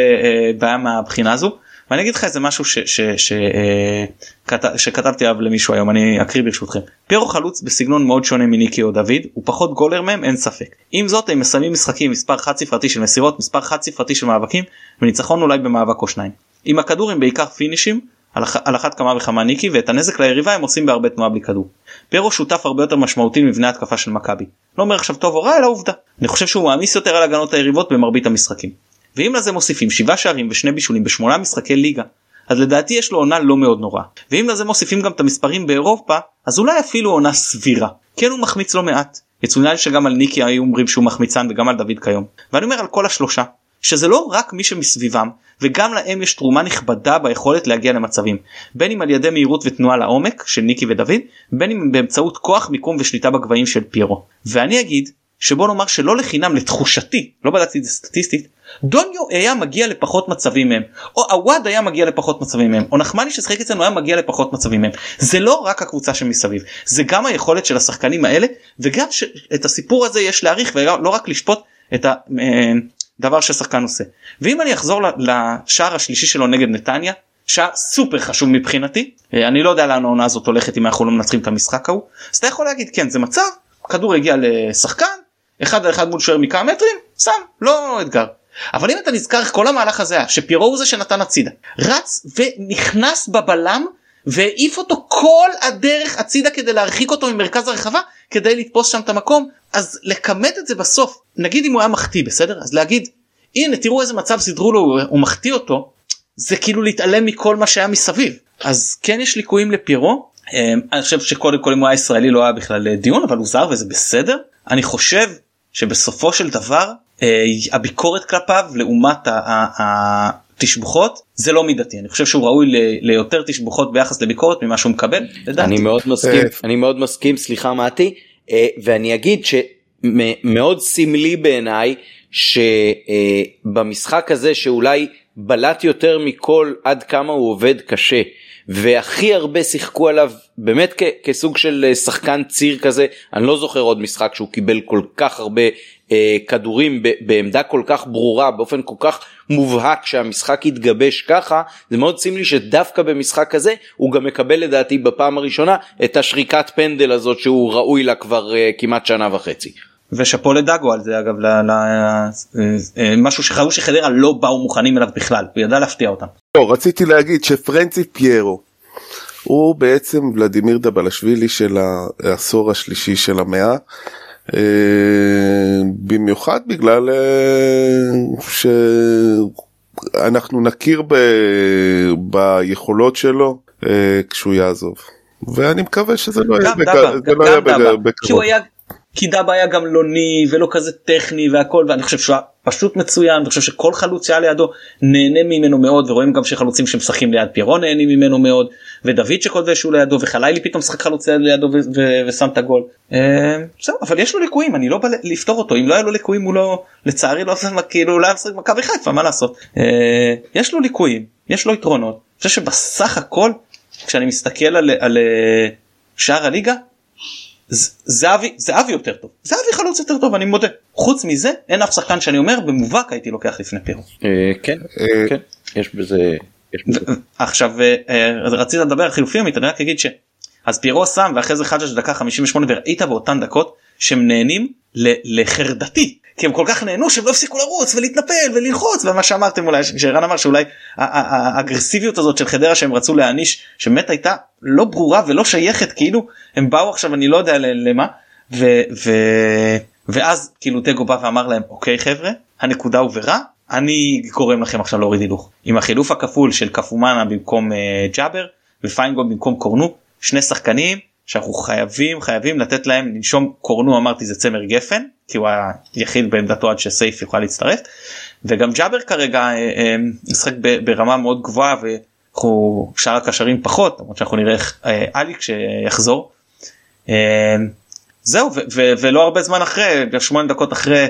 בעיה מהבחינה הזו. ואני אגיד לך איזה משהו ש, ש, ש, אה, כת, שכתבתי עליו למישהו היום אני אקריא ברשותכם. פירו חלוץ בסגנון מאוד שונה מניקי או דוד הוא פחות גולר מהם אין ספק. עם זאת הם מסיימים משחקים מספר חד ספרתי של מסירות מספר חד ספרתי של מאבקים וניצחון אולי במאבק או שניים. עם הכדור הם בעיקר פינישים על, על אחת כמה וכמה ניקי ואת הנזק ליריבה הם עושים בהרבה תנועה בלי כדור. פירו שותף הרבה יותר משמעותי מבנה התקפה של מכבי. לא אומר עכשיו טוב או רע אלא עובדה. אני חושב שהוא מעמיס יותר על הגנות היריבות במרבית המשחקים. ואם לזה מוסיפים שבעה שערים ושני בישולים בשמונה משחקי ליגה אז לדעתי יש לו עונה לא מאוד נורא. ואם לזה מוסיפים גם את המספרים באירופה אז אולי אפילו עונה סבירה. כן הוא מחמיץ לא מעט. יצוין שגם על ניקי היו אומרים שהוא מחמיצן וגם על דוד כיום. ואני אומר על כל השלושה שזה לא רק מי שמסביבם וגם להם יש תרומה נכבדה ביכולת להגיע למצבים. בין אם על ידי מהירות ותנועה לעומק של ניקי ודוד בין אם באמצעות כוח מיקום ושליטה בגבהים של פיירו. ואני אגיד שבוא נאמר שלא לחינם לתחושתי לא בדקתי את זה סטטיסטית דוניו היה מגיע לפחות מצבים מהם או עווד היה מגיע לפחות מצבים מהם או נחמני ששחק אצלנו היה מגיע לפחות מצבים מהם. זה לא רק הקבוצה שמסביב זה גם היכולת של השחקנים האלה וגם את הסיפור הזה יש להעריך ולא רק לשפוט את הדבר ששחקן עושה. ואם אני אחזור לשער השלישי שלו נגד נתניה שער סופר חשוב מבחינתי אני לא יודע לאן העונה הזאת הולכת אם אנחנו לא מנצחים את המשחק ההוא אז אתה יכול להגיד כן זה מצב כדור הגיע לשחקן אחד על אחד מול שוער מכמה מטרים? שם לא אתגר. אבל אם אתה נזכר איך כל המהלך הזה היה שפירו הוא זה שנתן הצידה רץ ונכנס בבלם והעיף אותו כל הדרך הצידה כדי להרחיק אותו ממרכז הרחבה כדי לתפוס שם את המקום אז לכמת את זה בסוף נגיד אם הוא היה מחטיא בסדר? אז להגיד הנה תראו איזה מצב סידרו לו הוא מחטיא אותו זה כאילו להתעלם מכל מה שהיה מסביב. אז כן יש ליקויים לפירו אני חושב שקודם כל אם הוא היה ישראלי לא היה בכלל דיון אבל הוא זר וזה בסדר אני חושב שבסופו של דבר אה, הביקורת כלפיו לעומת התשבחות זה לא מידתי אני חושב שהוא ראוי ליותר תשבחות ביחס לביקורת ממה שהוא מקבל. אני מאוד מסכים אה. אני מאוד מסכים סליחה מתי אה, ואני אגיד שמאוד סמלי בעיניי שבמשחק הזה שאולי בלט יותר מכל עד כמה הוא עובד קשה והכי הרבה שיחקו עליו באמת כ- כסוג של אה, שחקן ציר כזה אני לא זוכר עוד משחק שהוא קיבל כל כך הרבה אה, כדורים ב- בעמדה כל כך ברורה באופן כל כך מובהק שהמשחק יתגבש ככה זה מאוד סמלי שדווקא במשחק כזה הוא גם מקבל לדעתי בפעם הראשונה את השריקת פנדל הזאת שהוא ראוי לה כבר אה, כמעט שנה וחצי. ושאפו לדאגו על זה אגב ל, ל, אה, משהו שחשבו שחדרה לא באו מוכנים אליו בכלל הוא ידע להפתיע אותם. לא, רציתי להגיד שפרנצי פיירו הוא בעצם ולדימיר דבלשווילי של העשור השלישי של המאה. אה, במיוחד בגלל אה, שאנחנו נכיר ב... ביכולות שלו אה, כשהוא יעזוב. ואני מקווה שזה לא יהיה לא יהיה גם דבה, בק- כי הוא בקרוב. היה, דבה היה גם לוני ולא כזה טכני והכל ואני חושב שהוא פשוט מצוין ואני חושב שכל חלוץ שהיה לידו נהנה ממנו מאוד ורואים גם שחלוצים שמשחקים ליד פיירון נהנים ממנו מאוד ודוד שכותב שהוא לידו וחלילי פתאום משחק חלוץ לידו ושם את הגול. אה, זהו אבל יש לו ליקויים אני לא בא לפתור אותו. אם לא היה לו ליקויים הוא לא לצערי לא עושה כאילו לא היה משחק מכבי חיפה מה לעשות? אה, יש לו ליקויים יש לו יתרונות. אני חושב שבסך הכל כשאני מסתכל על, אה, שאר הליגה זהבי זהבי יותר טוב זהבי חלוץ יותר טוב אני מודה חוץ מזה אין אף שחקן שאני אומר במובהק הייתי לוקח לפני פירו. אה, כן אה, כן יש בזה. עכשיו אה, רצית לדבר על חילופים אני רק אגיד ש... אז פירו שם ואחרי זה חג'ג' דקה 58 וראית באותן דקות שהם נהנים ל- לחרדתי כי הם כל כך נהנו שהם לא הפסיקו לרוץ ולהתנפל וללחוץ ומה שאמרתם אולי שערן אמר שאולי האגרסיביות הזאת של חדרה שהם רצו להעניש שבאמת הייתה לא ברורה ולא שייכת כאילו הם באו עכשיו אני לא יודע למה ו- ו- ואז כאילו טגו בא ואמר להם אוקיי חבר'ה הנקודה הובהרה אני גורם לכם עכשיו להוריד הילוך. עם החילוף הכפול של קפומאנה במקום uh, ג'אבר ופיינגולד במקום קורנו שני שחקנים שאנחנו חייבים חייבים לתת להם לנשום קורנו אמרתי זה צמר גפן כי הוא היחיד בעמדתו עד שסייף יוכל להצטרף. וגם ג'אבר כרגע אה, אה, משחק ברמה מאוד גבוהה ואנחנו שאר הקשרים פחות למרות שאנחנו נראה איך אה, אליק שיחזור. אה, זהו ולא הרבה זמן אחרי שמונה דקות אחרי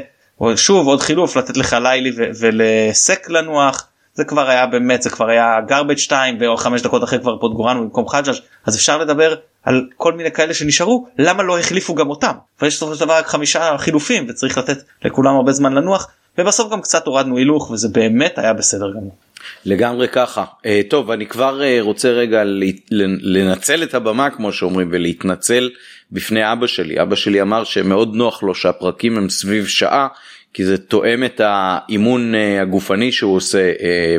שוב עוד חילוף לתת לך לילי ו- ולסק לנוח. זה כבר היה באמת זה כבר היה garbage 2 ועוד חמש דקות אחרי כבר פוטגורנו במקום חג'אג' אז אפשר לדבר על כל מיני כאלה שנשארו למה לא החליפו גם אותם? ויש בסופו של דבר רק חמישה חילופים וצריך לתת לכולם הרבה זמן לנוח ובסוף גם קצת הורדנו הילוך וזה באמת היה בסדר גמור. לגמרי ככה. אה, טוב אני כבר אה, רוצה רגע לנצל את הבמה כמו שאומרים ולהתנצל בפני אבא שלי. אבא שלי אמר שמאוד נוח לו שהפרקים הם סביב שעה כי זה תואם את האימון אה, הגופני שהוא עושה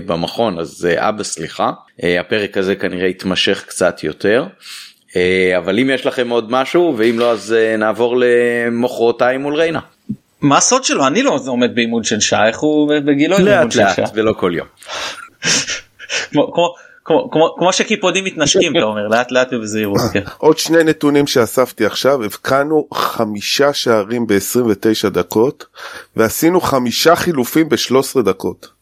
במכון. אז אבא סליחה. הפרק הזה כנראה יתמשך קצת יותר. אה, אבל אם יש לכם עוד משהו ואם לא אז אה, נעבור למחרתיים מול ריינה. מה הסוד שלו אני לא עומד באימון של שעה איך הוא בגילו עם אימון לאט של לאט שעה. ולא כל יום. כמו, כמו, כמו, כמו, כמו שקיפודים מתנשקים אתה אומר לאט לאט ובזהירות. כן. עוד שני נתונים שאספתי עכשיו, הבקענו חמישה שערים ב-29 דקות ועשינו חמישה חילופים ב-13 דקות.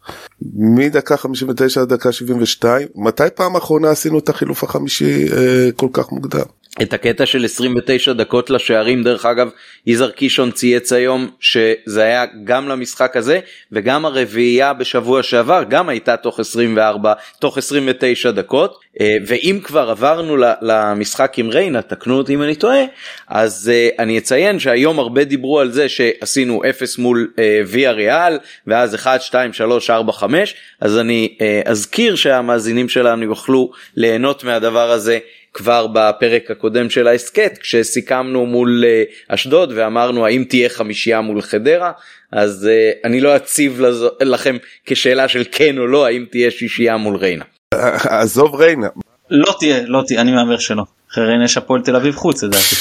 מדקה 59 עד דקה 72, מתי פעם אחרונה עשינו את החילוף החמישי אה, כל כך מוקדם? את הקטע של 29 דקות לשערים דרך אגב יזהר קישון צייץ היום שזה היה גם למשחק הזה וגם הרביעייה בשבוע שעבר גם הייתה תוך 24 תוך 29 דקות ואם כבר עברנו למשחק עם ריינה תקנו אותי אם אני טועה אז אה, אני אציין שהיום הרבה דיברו על זה שעשינו 0 מול אה, ויה ריאל ואז 1 2 3 4 5 אז אני אה, אזכיר שהמאזינים שלנו יוכלו ליהנות מהדבר הזה. כבר בפרק הקודם של ההסכת כשסיכמנו מול אה, אשדוד ואמרנו האם תהיה חמישייה מול חדרה אז אה, אני לא אציב לכם כשאלה של כן או לא האם תהיה שישייה מול ריינה. עזוב ריינה. לא תהיה לא תהיה אני מהמר שלא. אחרי ריינה יש הפועל תל אביב חוץ לדעתי.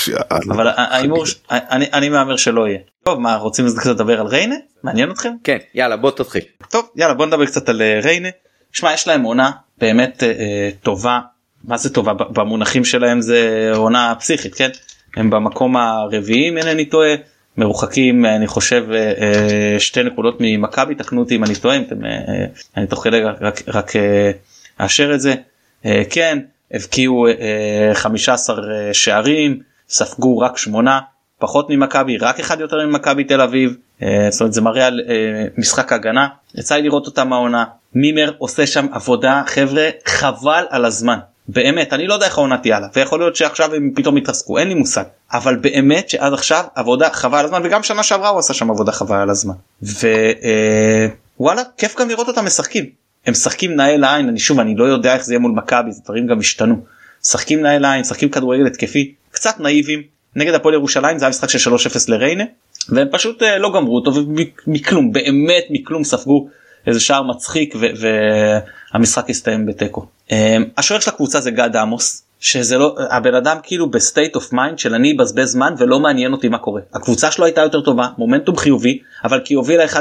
אבל ההימור אני מהמר שלא יהיה. טוב מה רוצים קצת לדבר על ריינה? מעניין אתכם? כן יאללה בוא תתחיל. טוב יאללה בוא נדבר קצת על אה, ריינה. שמע יש להם עונה באמת אה, אה, טובה. מה זה טובה במונחים שלהם זה עונה פסיכית כן הם במקום הרביעי אם אינני טועה מרוחקים אני חושב שתי נקודות ממכבי תקנו אותי אם אני טועה אם אתם, אני תוך כדי רק, רק אאשר את זה. אה, כן הבקיעו אה, 15 אה, שערים ספגו רק שמונה פחות ממכבי רק אחד יותר ממכבי תל אביב. אה, זאת אומרת זה מראה על אה, משחק הגנה. יצא לי לראות אותם העונה מימר עושה שם עבודה חבר'ה חבל על הזמן. באמת אני לא יודע איך העונה תהיה לה ויכול להיות שעכשיו הם פתאום יתרסקו אין לי מושג. אבל באמת שעד עכשיו עבודה חבל על הזמן וגם שנה שעברה הוא עשה שם עבודה חבל על הזמן. ווואלה כיף גם לראות אותם משחקים הם משחקים נאה לעין אני שוב אני לא יודע איך זה יהיה מול מכבי זה דברים גם השתנו. משחקים נאה לעין משחקים כדורגל התקפי קצת נאיבים. נגד הפועל ירושלים זה היה משחק של 3-0 לריינה והם פשוט אה, לא גמרו אותו ומכלום באמת מכלום ספגו איזה שער מצחיק והמשחק הסתיים בתיקו. אה, השוער של הקבוצה זה גד עמוס שזה לא הבן אדם כאילו ב state of mind של אני אבזבז זמן ולא מעניין אותי מה קורה. הקבוצה שלו הייתה יותר טובה מומנטום חיובי אבל כי הובילה 1-0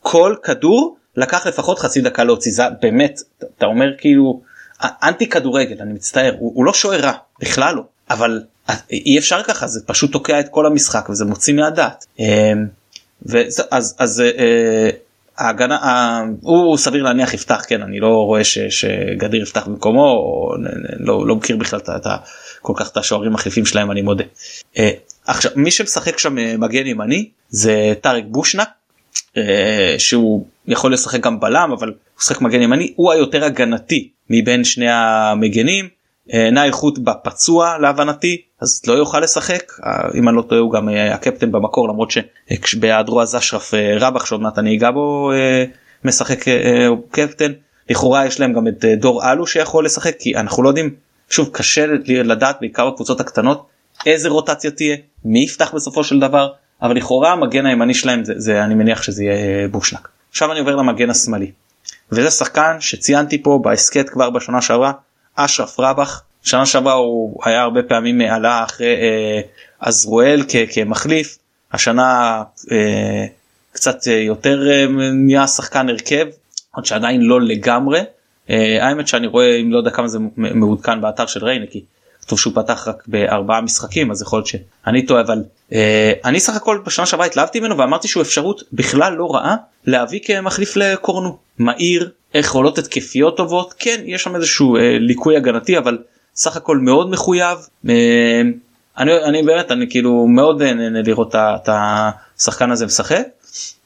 כל כדור לקח לפחות חצי דקה להוציא זה באמת אתה אומר כאילו אנטי כדורגל אני מצטער הוא, הוא לא שוער רע בכלל לא אבל אי אפשר ככה זה פשוט תוקע את כל המשחק וזה מוציא מהדעת. אה, ואז אז, אז אה, ההגנה הוא סביר להניח יפתח כן אני לא רואה ש, שגדיר יפתח במקומו לא, לא מכיר בכלל את, כל כך את השוערים מחליפים שלהם אני מודה. אה, עכשיו מי שמשחק שם מגן ימני זה טארק בושנק שהוא יכול לשחק גם בלם אבל הוא משחק מגן ימני הוא היותר הגנתי מבין שני המגנים. נע איכות בפצוע להבנתי אז לא יוכל לשחק אם אני לא טועה הוא גם אה, הקפטן במקור למרות שבהיעדרו אז אשרף אה, רבח שעוד מעט אני אגע בו אה, משחק קפטן לכאורה יש להם גם את דור אלו שיכול לשחק כי אנחנו לא יודעים שוב קשה לדעת בעיקר בקבוצות הקטנות איזה רוטציה תהיה מי יפתח בסופו של דבר אבל לכאורה המגן הימני שלהם זה, זה אני מניח שזה יהיה בושנק. עכשיו אני עובר למגן השמאלי. וזה שחקן שציינתי פה בהסכת כבר בשנה שעברה אשרף רבח שנה שעברה הוא היה הרבה פעמים עלה אחרי אה, עזרואל כמחליף. השנה אה, קצת יותר אה, נהיה שחקן הרכב עוד שעדיין לא לגמרי. אה, האמת שאני רואה אם לא יודע כמה זה מעודכן באתר של ריינה כי כתוב שהוא פתח רק בארבעה משחקים אז יכול להיות שאני טועה אבל אה, אני סך הכל בשנה שעברה התלהבתי ממנו ואמרתי שהוא אפשרות בכלל לא רעה להביא כמחליף לקורנו מהיר יכולות התקפיות טובות כן יש שם איזשהו אה, ליקוי הגנתי אבל סך הכל מאוד מחויב. אה, אני, אני באמת אני כאילו מאוד נהנה לראות את השחקן הזה משחק.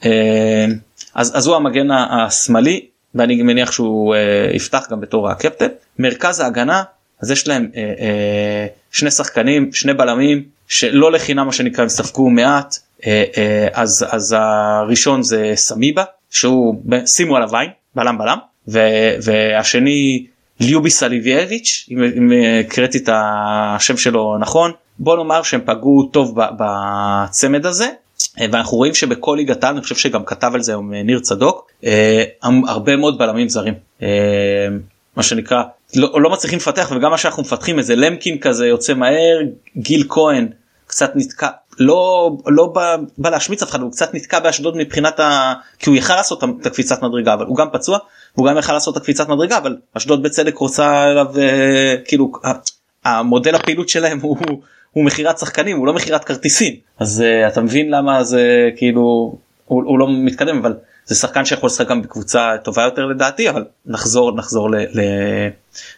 אה, אז, אז הוא המגן השמאלי ואני מניח שהוא אה, יפתח גם בתור הקפטן. מרכז ההגנה אז יש להם שני שחקנים שני בלמים שלא לחינם מה שנקרא הם ספגו מעט. אז אז הראשון זה סמיבה שהוא שימו עליו עין בלם בלם. והשני ליובי סליבייביץ' אם הקראתי את השם שלו נכון. בוא נאמר שהם פגעו טוב בצמד הזה. ואנחנו רואים שבכל ליגת העל אני חושב שגם כתב על זה היום ניר צדוק אה, הרבה מאוד בלמים זרים. אה, מה שנקרא לא, לא מצליחים לפתח וגם מה שאנחנו מפתחים איזה למקין כזה יוצא מהר גיל כהן קצת נתקע לא לא בא, בא להשמיץ אף אחד הוא קצת נתקע באשדוד מבחינת ה... כי הוא יכל לעשות את הקפיצת מדרגה אבל הוא גם פצוע והוא גם יכל לעשות את הקפיצת מדרגה אבל אשדוד בצדק רוצה אליו אה, כאילו המודל הפעילות שלהם הוא הוא מכירת שחקנים הוא לא מכירת כרטיסים. אז uh, אתה מבין למה זה כאילו הוא, הוא לא מתקדם אבל זה שחקן שיכול לשחק גם בקבוצה טובה יותר לדעתי אבל נחזור נחזור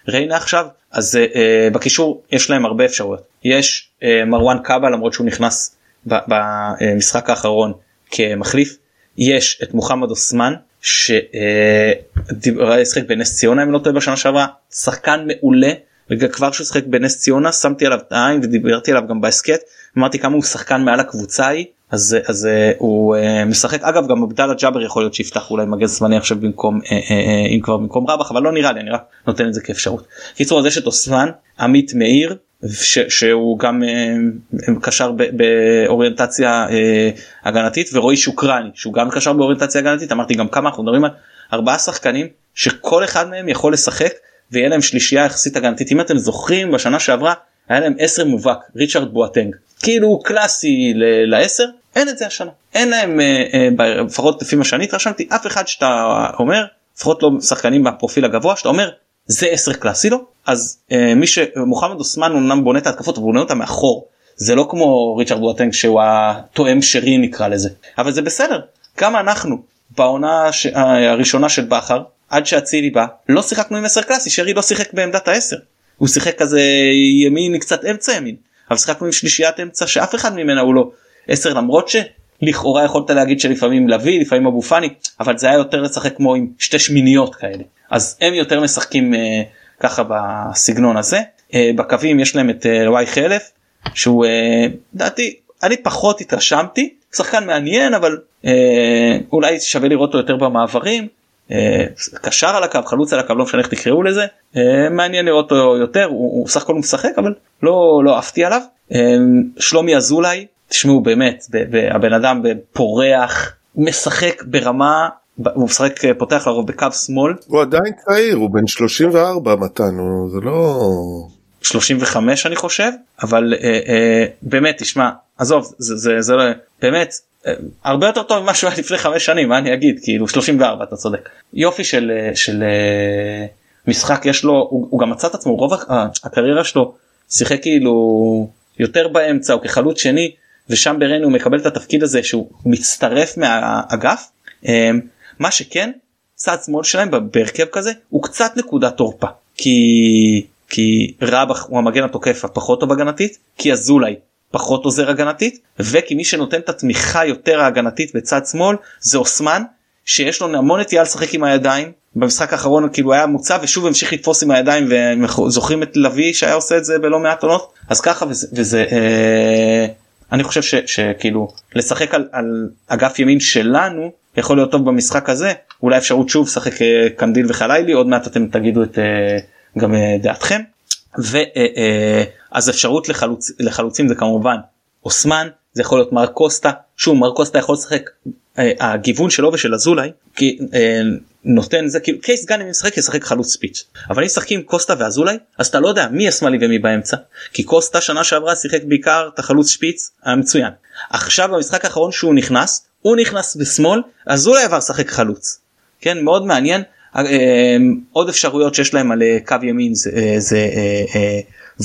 לריינה עכשיו. אז uh, בקישור יש להם הרבה אפשרויות. יש uh, מרואן קאבה למרות שהוא נכנס במשחק האחרון כמחליף. יש את מוחמד אוסמן ששיחק בנס ציונה אם לא טועה בשנה שעברה. שחקן מעולה. וכבר שהוא שיחק בנס ציונה שמתי עליו את העין ודיברתי עליו גם בהסכת. אמרתי כמה הוא שחקן מעל הקבוצה היא אז אז הוא uh, משחק אגב גם עבדאללה ג'אבר יכול להיות שיפתח אולי מגן זמני עכשיו במקום uh, uh, אם כבר במקום רבח אבל לא נראה לי אני רק נותן את זה כאפשרות. קיצור אז יש את אוסמן עמית מאיר ש, שהוא גם קשר באוריינטציה הגנתית ורועי שוקרני שהוא גם קשר באוריינטציה הגנתית אמרתי גם כמה אנחנו מדברים על ארבעה שחקנים שכל אחד מהם יכול לשחק ויהיה להם שלישייה יחסית הגנתית אם אתם זוכרים בשנה שעברה היה להם 10 מובהק ריצ'רד בואטנג. כאילו קלאסי ל-10 אין את זה השנה. אין להם אה, אה, לפחות לפי מה שאני התרשמתי אף אחד שאתה אומר לפחות לא שחקנים בפרופיל הגבוה שאתה אומר זה 10 קלאסי לו אז אה, מי שמוחמד אוסמן אמנם בונה את ההתקפות הוא בונה אותה מאחור. זה לא כמו ריצ'רד בואטנג שהוא התואם שרי נקרא לזה. אבל זה בסדר. כמה אנחנו בעונה ש... הראשונה של בכר עד שאצילי בא לא שיחקנו עם 10 קלאסי שרי לא שיחק בעמדת ה-10 הוא שיחק כזה ימין קצת אמצע ימין אבל שיחקנו עם שלישיית אמצע שאף אחד ממנה הוא לא 10 למרות שלכאורה יכולת להגיד שלפעמים לביא לפעמים אבו פאני אבל זה היה יותר לשחק כמו עם שתי שמיניות כאלה אז הם יותר משחקים אה, ככה בסגנון הזה. בקווים יש להם את וואי חלף שהוא לדעתי אני פחות התרשמתי שחקן מעניין אבל אולי שווה לראות אותו יותר במעברים. קשר על הקו חלוץ על הקו לא משנה איך תקראו לזה. מעניין לראות אותו יותר הוא סך הכל משחק אבל לא לא עפתי עליו. שלומי אזולאי תשמעו באמת הבן אדם פורח משחק ברמה הוא משחק פותח לרוב בקו שמאל. הוא עדיין צעיר הוא בן 34 מתן הוא זה לא 35 אני חושב אבל אה, אה, באמת תשמע עזוב זה זה זה באמת אה, הרבה יותר טוב ממה שהוא היה לפני חמש שנים מה אני אגיד? כאילו 34 אתה צודק. יופי של אה, של אה, משחק יש לו הוא, הוא גם מצא את עצמו רוב הקריירה שלו שיחק כאילו יותר באמצע או כחלוץ שני ושם בריינה הוא מקבל את התפקיד הזה שהוא מצטרף מהאגף. מה שכן צד שמאל שלהם בהרכב כזה הוא קצת נקודת תורפה כי כי רבח הוא המגן התוקף הפחות טוב הגנתית כי אזולאי פחות עוזר הגנתית וכי מי שנותן את התמיכה יותר ההגנתית בצד שמאל זה אוסמן שיש לו המון נטייה לשחק עם הידיים. במשחק האחרון כאילו היה מוצב ושוב המשיך לתפוס עם הידיים וזוכרים את לביא שהיה עושה את זה בלא מעט עונות. אז ככה וזה, וזה אה, אני חושב ש, שכאילו לשחק על, על אגף ימין שלנו יכול להיות טוב במשחק הזה. אולי אפשרות שוב לשחק אה, קנדיל וחלילי עוד מעט אתם תגידו את אה, גם אה, דעתכם ואז אפשרות לחלוצ, לחלוצים זה כמובן אוסמן זה יכול להיות מר קוסטה. שוב מר קוסטה יכול לשחק הגיוון שלו ושל אזולאי כי נותן זה כאילו קייס גן אם משחק ישחק חלוץ ספיץ' אבל אם משחקים קוסטה ואזולאי אז אתה לא יודע מי השמאלי ומי באמצע כי קוסטה שנה שעברה שיחק בעיקר את החלוץ שפיץ היה מצוין. עכשיו במשחק האחרון שהוא נכנס הוא נכנס בשמאל אזולאי עבר לשחק חלוץ. כן מאוד מעניין אה, עוד אפשרויות שיש להם על אה, קו ימין זה, אה, זה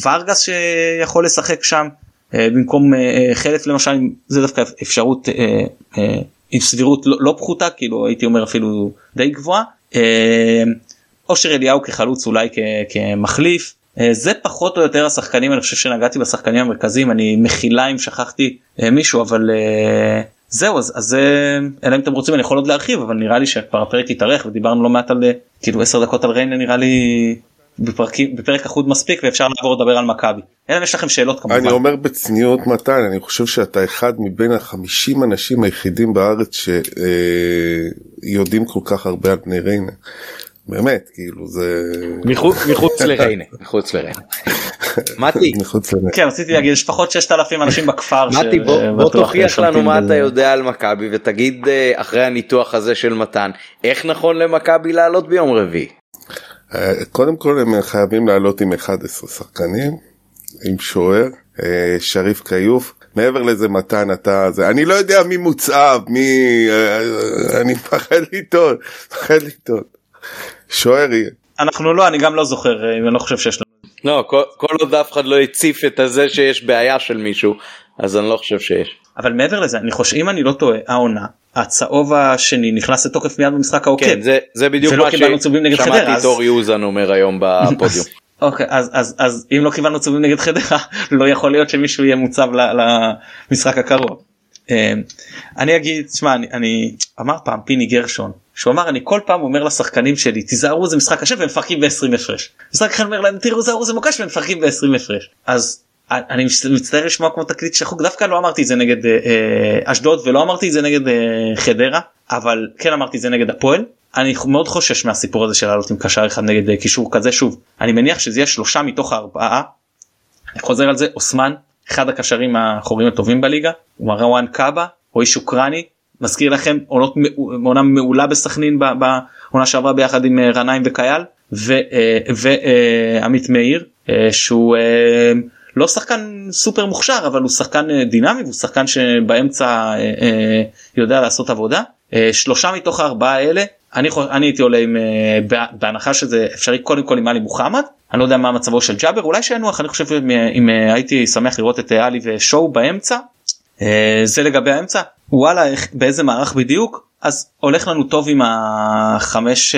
ורגס שיכול לשחק שם במקום חלף למשל זה דווקא אפשרות עם סבירות לא, לא פחותה כאילו הייתי אומר אפילו די גבוהה. אה, אושר אליהו כחלוץ אולי כ, כמחליף אה, זה פחות או יותר השחקנים אני חושב שנגעתי בשחקנים המרכזיים אני מחילה אם שכחתי אה, מישהו אבל זהו אז, אז אלא אם אתם רוצים אני יכול עוד להרחיב אבל נראה לי שכבר הפרק יתארך ודיברנו לא מעט על כאילו 10 דקות על ריינה נראה לי בפרקים בפרק אחוד מספיק ואפשר לעבור לדבר על מכבי. אלא אם יש לכם שאלות כמובן. אני אומר בצניעות מתן אני חושב שאתה אחד מבין החמישים אנשים היחידים בארץ שיודעים כל כך הרבה על בני ריינה. באמת כאילו זה מחוץ לריינה מחוץ לריינה. מתי כן רציתי להגיד יש פחות 6,000 אנשים בכפר. מתי בוא תוכיח לנו מה אתה יודע על מכבי ותגיד אה, אחרי הניתוח הזה של מתן איך נכון למכבי לעלות ביום רביעי. אה, קודם כל הם חייבים לעלות עם 11 שחקנים, עם שוער, אה, שריף כיוף. מעבר לזה מתן אתה זה אני לא יודע מי מוצב מי אה, אני מפחד לטעות מפחד לטעות שוער יהיה. אנחנו לא אני גם לא זוכר אני לא חושב שיש לנו. לא כל, כל עוד אף אחד לא הציף את הזה שיש בעיה של מישהו אז אני לא חושב שיש. אבל מעבר לזה אני חושב אם אני לא טועה העונה הצהוב השני נכנס לתוקף מיד במשחק העוקב. כן, זה, זה בדיוק מה ששמעתי את אורי אוזן אומר היום בפודיום. אוקיי אז אז אז אם לא קיבלנו צהובים נגד חדרה לא יכול להיות שמישהו יהיה מוצב למשחק הקרוב. אמ, אני אגיד שמע אני, אני אמר פעם פיני גרשון שהוא אמר אני כל פעם אומר לשחקנים שלי תיזהרו זה משחק קשה והם מפרקים ב-20 הפרש. משחק אחד אומר להם תיזהרו זה מוקש והם מפרקים ב-20 הפרש. אז אני מצטער לשמוע כמו תקליט שחוק דווקא לא אמרתי את זה נגד אה, אה, אשדוד ולא אמרתי את זה נגד אה, חדרה אבל כן אמרתי את זה נגד הפועל. אני מאוד חושש מהסיפור הזה של לעלות עם קשר אחד נגד קישור כזה שוב אני מניח שזה יהיה שלושה מתוך ארבעה. אני חוזר על זה אוסמן אחד הקשרים האחוריים הטובים בליגה מרואן קאבה רועי שוקרני מזכיר לכם עונות עונה מעולה בסכנין בעונה שעברה ביחד עם רניים וקייל ועמית מאיר שהוא לא שחקן סופר מוכשר אבל הוא שחקן אה, דינמי והוא שחקן שבאמצע אה, אה, יודע לעשות עבודה. שלושה מתוך הארבעה האלה אני, אני הייתי עולה עם בהנחה שזה אפשרי קודם כל עם עלי מוחמד. אני לא יודע מה מצבו של ג'אבר אולי שינוח אני חושב אם הייתי שמח לראות את עלי ושואו באמצע. זה לגבי האמצע. וואלה איך, באיזה מערך בדיוק? אז הולך לנו טוב עם החמש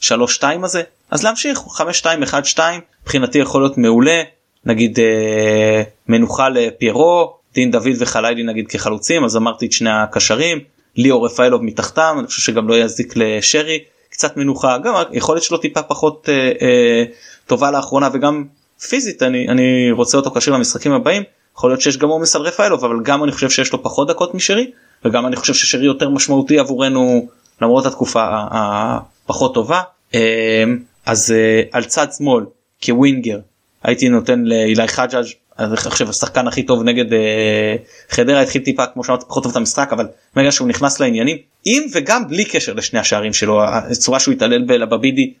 שלוש שתיים הזה. אז להמשיך חמש שתיים אחד שתיים מבחינתי יכול להיות מעולה. נגיד אה, מנוחה לפיירו דין דוד וחלילי נגיד כחלוצים אז אמרתי את שני הקשרים ליאור רפאלוב מתחתם אני חושב שגם לא יזיק לשרי קצת מנוחה גם היכולת שלו טיפה פחות אה, אה, טובה לאחרונה וגם פיזית אני אני רוצה אותו כשיר למשחקים הבאים יכול להיות שיש גם עומס על רפאלוב אבל גם אני חושב שיש לו פחות דקות משרי וגם אני חושב ששרי יותר משמעותי עבורנו למרות התקופה הפחות טובה. אה, אז אה, על צד שמאל כווינגר הייתי נותן לאילי חג'אג' אני חושב השחקן הכי טוב נגד אה, חדרה התחיל טיפה כמו שאמרתי פחות טוב את המשחק אבל ברגע שהוא נכנס לעניינים עם וגם בלי קשר לשני השערים שלו הצורה שהוא התעלל בלבבידי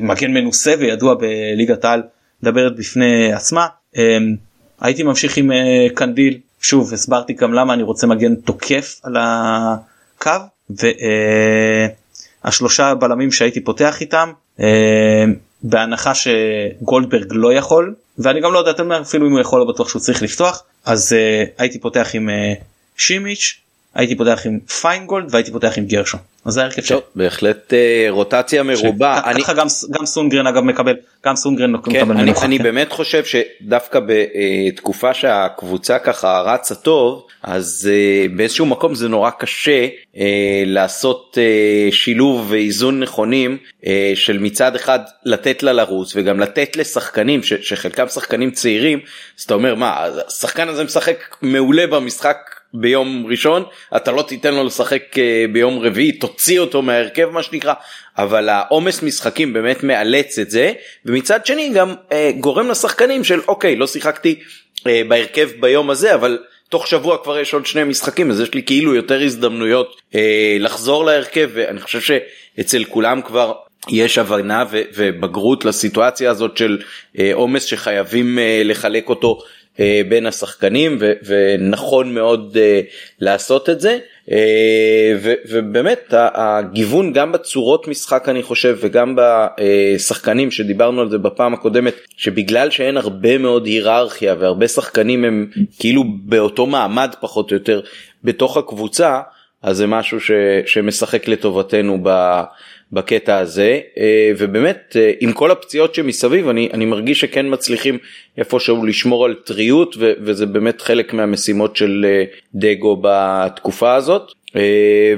מגן מנוסה וידוע בליגת העל מדברת בפני עצמה. אה, הייתי ממשיך עם אה, קנדיל. שוב הסברתי גם למה אני רוצה מגן תוקף על הקו והשלושה בלמים שהייתי פותח איתם בהנחה שגולדברג לא יכול ואני גם לא יודע אפילו אם הוא יכול לא בטוח שהוא צריך לפתוח אז אה, הייתי פותח עם אה, שימיץ' הייתי פותח עם פיינגולד והייתי פותח עם גרשון. אז זה ההרכב שלי. בהחלט אה, רוטציה מרובה. אני... ככה גם, גם סונגרן אגב מקבל גם סונגרן כן, מקבל אני, מנוחה. אני כן. באמת חושב שדווקא בתקופה שהקבוצה ככה רצה טוב אז uh, באיזשהו מקום זה נורא קשה uh, לעשות שילוב ואיזון נכונים של מצד אחד לתת לה לרוץ וגם לתת לשחקנים שחלקם שחקנים צעירים אז אתה אומר מה השחקן הזה משחק מעולה במשחק ביום ראשון אתה לא תיתן לו לשחק אה, ביום רביעי תוציא אותו מההרכב מה שנקרא אבל העומס משחקים באמת מאלץ את זה ומצד שני גם אה, גורם לשחקנים של אוקיי לא שיחקתי אה, בהרכב ביום הזה אבל תוך שבוע כבר יש עוד שני משחקים אז יש לי כאילו יותר הזדמנויות אה, לחזור להרכב ואני חושב שאצל כולם כבר יש הבנה ובגרות לסיטואציה הזאת של אה, עומס אה, שחייבים אה, לחלק אותו בין השחקנים ו- ונכון מאוד אה, לעשות את זה. אה, ו- ובאמת הגיוון גם בצורות משחק אני חושב וגם בשחקנים שדיברנו על זה בפעם הקודמת שבגלל שאין הרבה מאוד היררכיה והרבה שחקנים הם כאילו באותו מעמד פחות או יותר בתוך הקבוצה אז זה משהו ש- שמשחק לטובתנו ב- בקטע הזה. אה, ובאמת אה, עם כל הפציעות שמסביב אני, אני מרגיש שכן מצליחים איפשהו לשמור על טריות ו, וזה באמת חלק מהמשימות של אה, דגו בתקופה הזאת.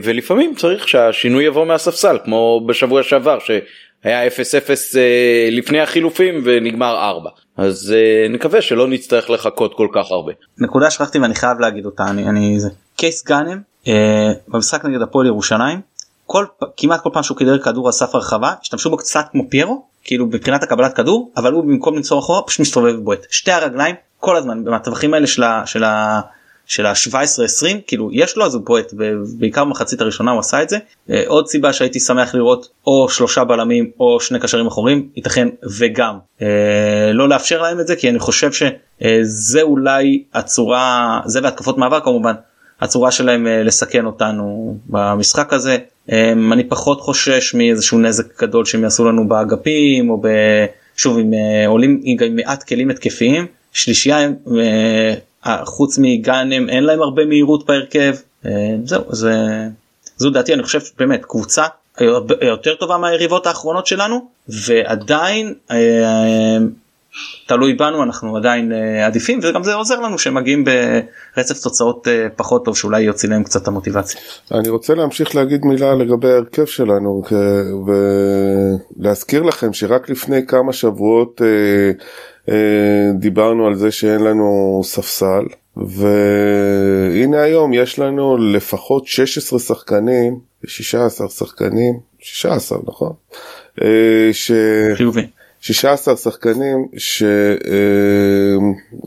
ולפעמים צריך שהשינוי יבוא מהספסל כמו בשבוע שעבר שהיה 0-0 לפני החילופים ונגמר 4 אז נקווה שלא נצטרך לחכות כל כך הרבה. נקודה שכחתי ואני חייב להגיד אותה אני, אני זה קייס גאנם במשחק נגד הפועל ירושלים כל כמעט כל פעם שהוא קידר כדור על סף הרחבה השתמשו בו קצת כמו פיירו כאילו מבחינת הקבלת כדור אבל הוא במקום למצוא אחורה פשוט מסתובב ובועט. שתי הרגליים כל הזמן בטווחים האלה של ה... של ה... של ה-17-20 כאילו יש לו אז הוא בועט בעיקר במחצית הראשונה הוא עשה את זה. אה, עוד סיבה שהייתי שמח לראות או שלושה בלמים או שני קשרים אחורים ייתכן וגם. אה, לא לאפשר להם את זה כי אני חושב שזה אולי הצורה זה והתקפות מעבר כמובן הצורה שלהם אה, לסכן אותנו במשחק הזה. אמ, אני פחות חושש מאיזשהו נזק גדול שהם יעשו לנו באגפים או שוב עם אה, עולים עם מעט כלים התקפיים. שלישייה אה, חוץ מגאנם אין להם הרבה מהירות בהרכב. זהו זה זו דעתי. אני חושב באמת קבוצה יותר טובה מהיריבות האחרונות שלנו ועדיין תלוי בנו אנחנו עדיין uh, עדיפים וגם זה עוזר לנו שמגיעים ברצף תוצאות uh, פחות טוב שאולי יוציא להם קצת המוטיבציה. אני רוצה להמשיך להגיד מילה לגבי ההרכב שלנו ולהזכיר לכם שרק לפני כמה שבועות דיברנו על זה שאין לנו ספסל והנה היום יש לנו לפחות 16 שחקנים 16 שחקנים 16 נכון. ש... חיובי. 16 שחקנים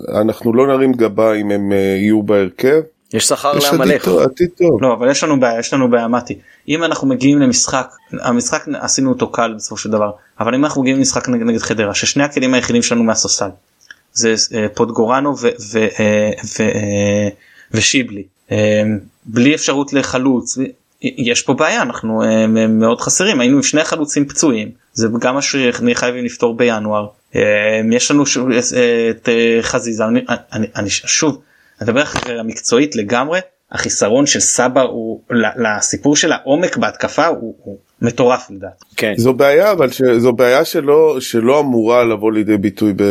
שאנחנו לא נרים גבה אם הם אה, יהיו בהרכב. יש שכר לעמלך. עתיד טוב. לא אבל יש לנו בעיה יש לנו בעיה מתי אם אנחנו מגיעים למשחק המשחק עשינו אותו קל בסופו של דבר אבל אם אנחנו מגיעים למשחק נגד, נגד חדרה ששני הכלים היחידים שלנו מהסוסל זה אה, פוטגורנו ו, ו, אה, ו, ושיבלי בלי אפשרות לחלוץ יש פה בעיה אנחנו מאוד חסרים היינו עם שני חלוצים פצועים זה גם מה שחייבים לפתור בינואר אה, יש לנו אה, את אה, חזיזה אני, אני, אני שוב אני מדבר מקצועית לגמרי החיסרון של סבא הוא לסיפור של העומק בהתקפה הוא, הוא מטורף לדעת. כן. זו בעיה אבל ש, זו בעיה שלא שלא אמורה לבוא לידי ביטוי ב,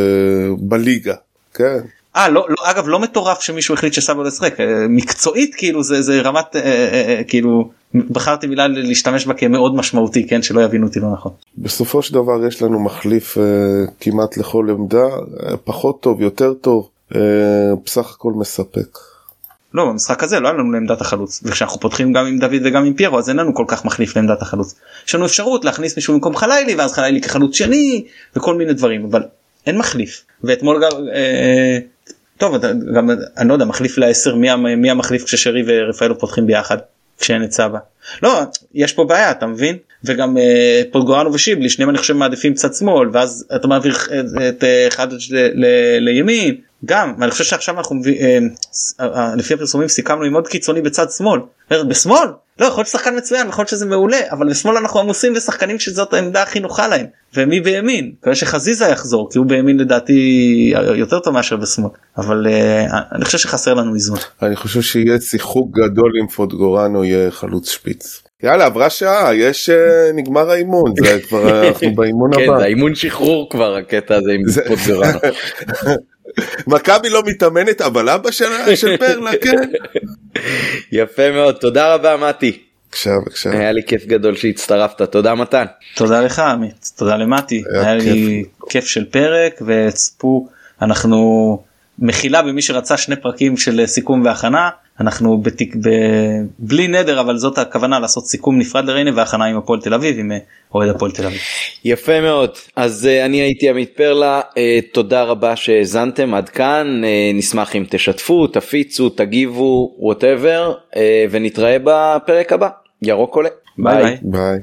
בליגה. כן. אה לא, לא אגב לא מטורף שמישהו החליט שסבא לא ישחק אה, מקצועית כאילו זה זה רמת אה, אה, אה, כאילו בחרתי מילה להשתמש בה כמאוד משמעותי כן שלא יבינו אותי לא נכון. בסופו של דבר יש לנו מחליף אה, כמעט לכל עמדה אה, פחות טוב יותר טוב אה, בסך הכל מספק. לא במשחק הזה לא היה לנו לעמדת החלוץ וכשאנחנו פותחים גם עם דוד וגם עם פיירו אז אין לנו כל כך מחליף לעמדת החלוץ. יש לנו אפשרות להכניס מישהו במקום חלילי ואז חלילי כחלוץ שני וכל מיני דברים אבל אין מחליף ואתמול גם אה, טוב אתה גם אני לא יודע מחליף לעשר מי, מי המחליף כששרי ורפאלו פותחים ביחד כשאין את סבא. לא יש פה בעיה אתה מבין? וגם אה, פולגורנו ושיבלי שניהם אני חושב מעדיפים צד שמאל ואז אתה מעביר את, את אה, אחד ל, ל, לימין. גם ואני חושב שעכשיו אנחנו אה, אה, לפי הפרסומים סיכמנו עם עוד קיצוני בצד שמאל. בשמאל לא יכול להיות שחקן מצוין יכול להיות שזה מעולה אבל בשמאל אנחנו עמוסים בשחקנים שזאת העמדה הכי נוחה להם ומי בימין מקווה שחזיזה יחזור כי הוא בימין לדעתי יותר טוב מאשר בשמאל אבל אה, אני חושב שחסר לנו איזון. אני חושב שיהיה שיחוק גדול אם פוטגורנו יהיה חלוץ שפיץ. יאללה עברה שעה יש אה, נגמר האימון זה כבר אנחנו באימון כן הבא. זה האימון שחרור כבר הקטע הזה עם זה- פוטגרנו. מכבי לא מתאמנת אבל אבא של של פרלה כן. יפה מאוד. תודה רבה מתי. בבקשה בבקשה. היה לי כיף גדול שהצטרפת. תודה מתן. תודה לך עמית. תודה למטי היה היה לי כיף של פרק וצפו אנחנו מחילה במי שרצה שני פרקים של סיכום והכנה אנחנו בתיק ב... בלי נדר אבל זאת הכוונה לעשות סיכום נפרד לריינה והכנה עם הפועל תל אביב עם אה, אוהד הפועל תל אביב. יפה מאוד אז אה, אני הייתי עמית פרלה אה, תודה רבה שהאזנתם עד כאן אה, נשמח אם תשתפו תפיצו תגיבו whatever אה, ונתראה בפרק הבא ירוק עולה ביי ביי. ביי.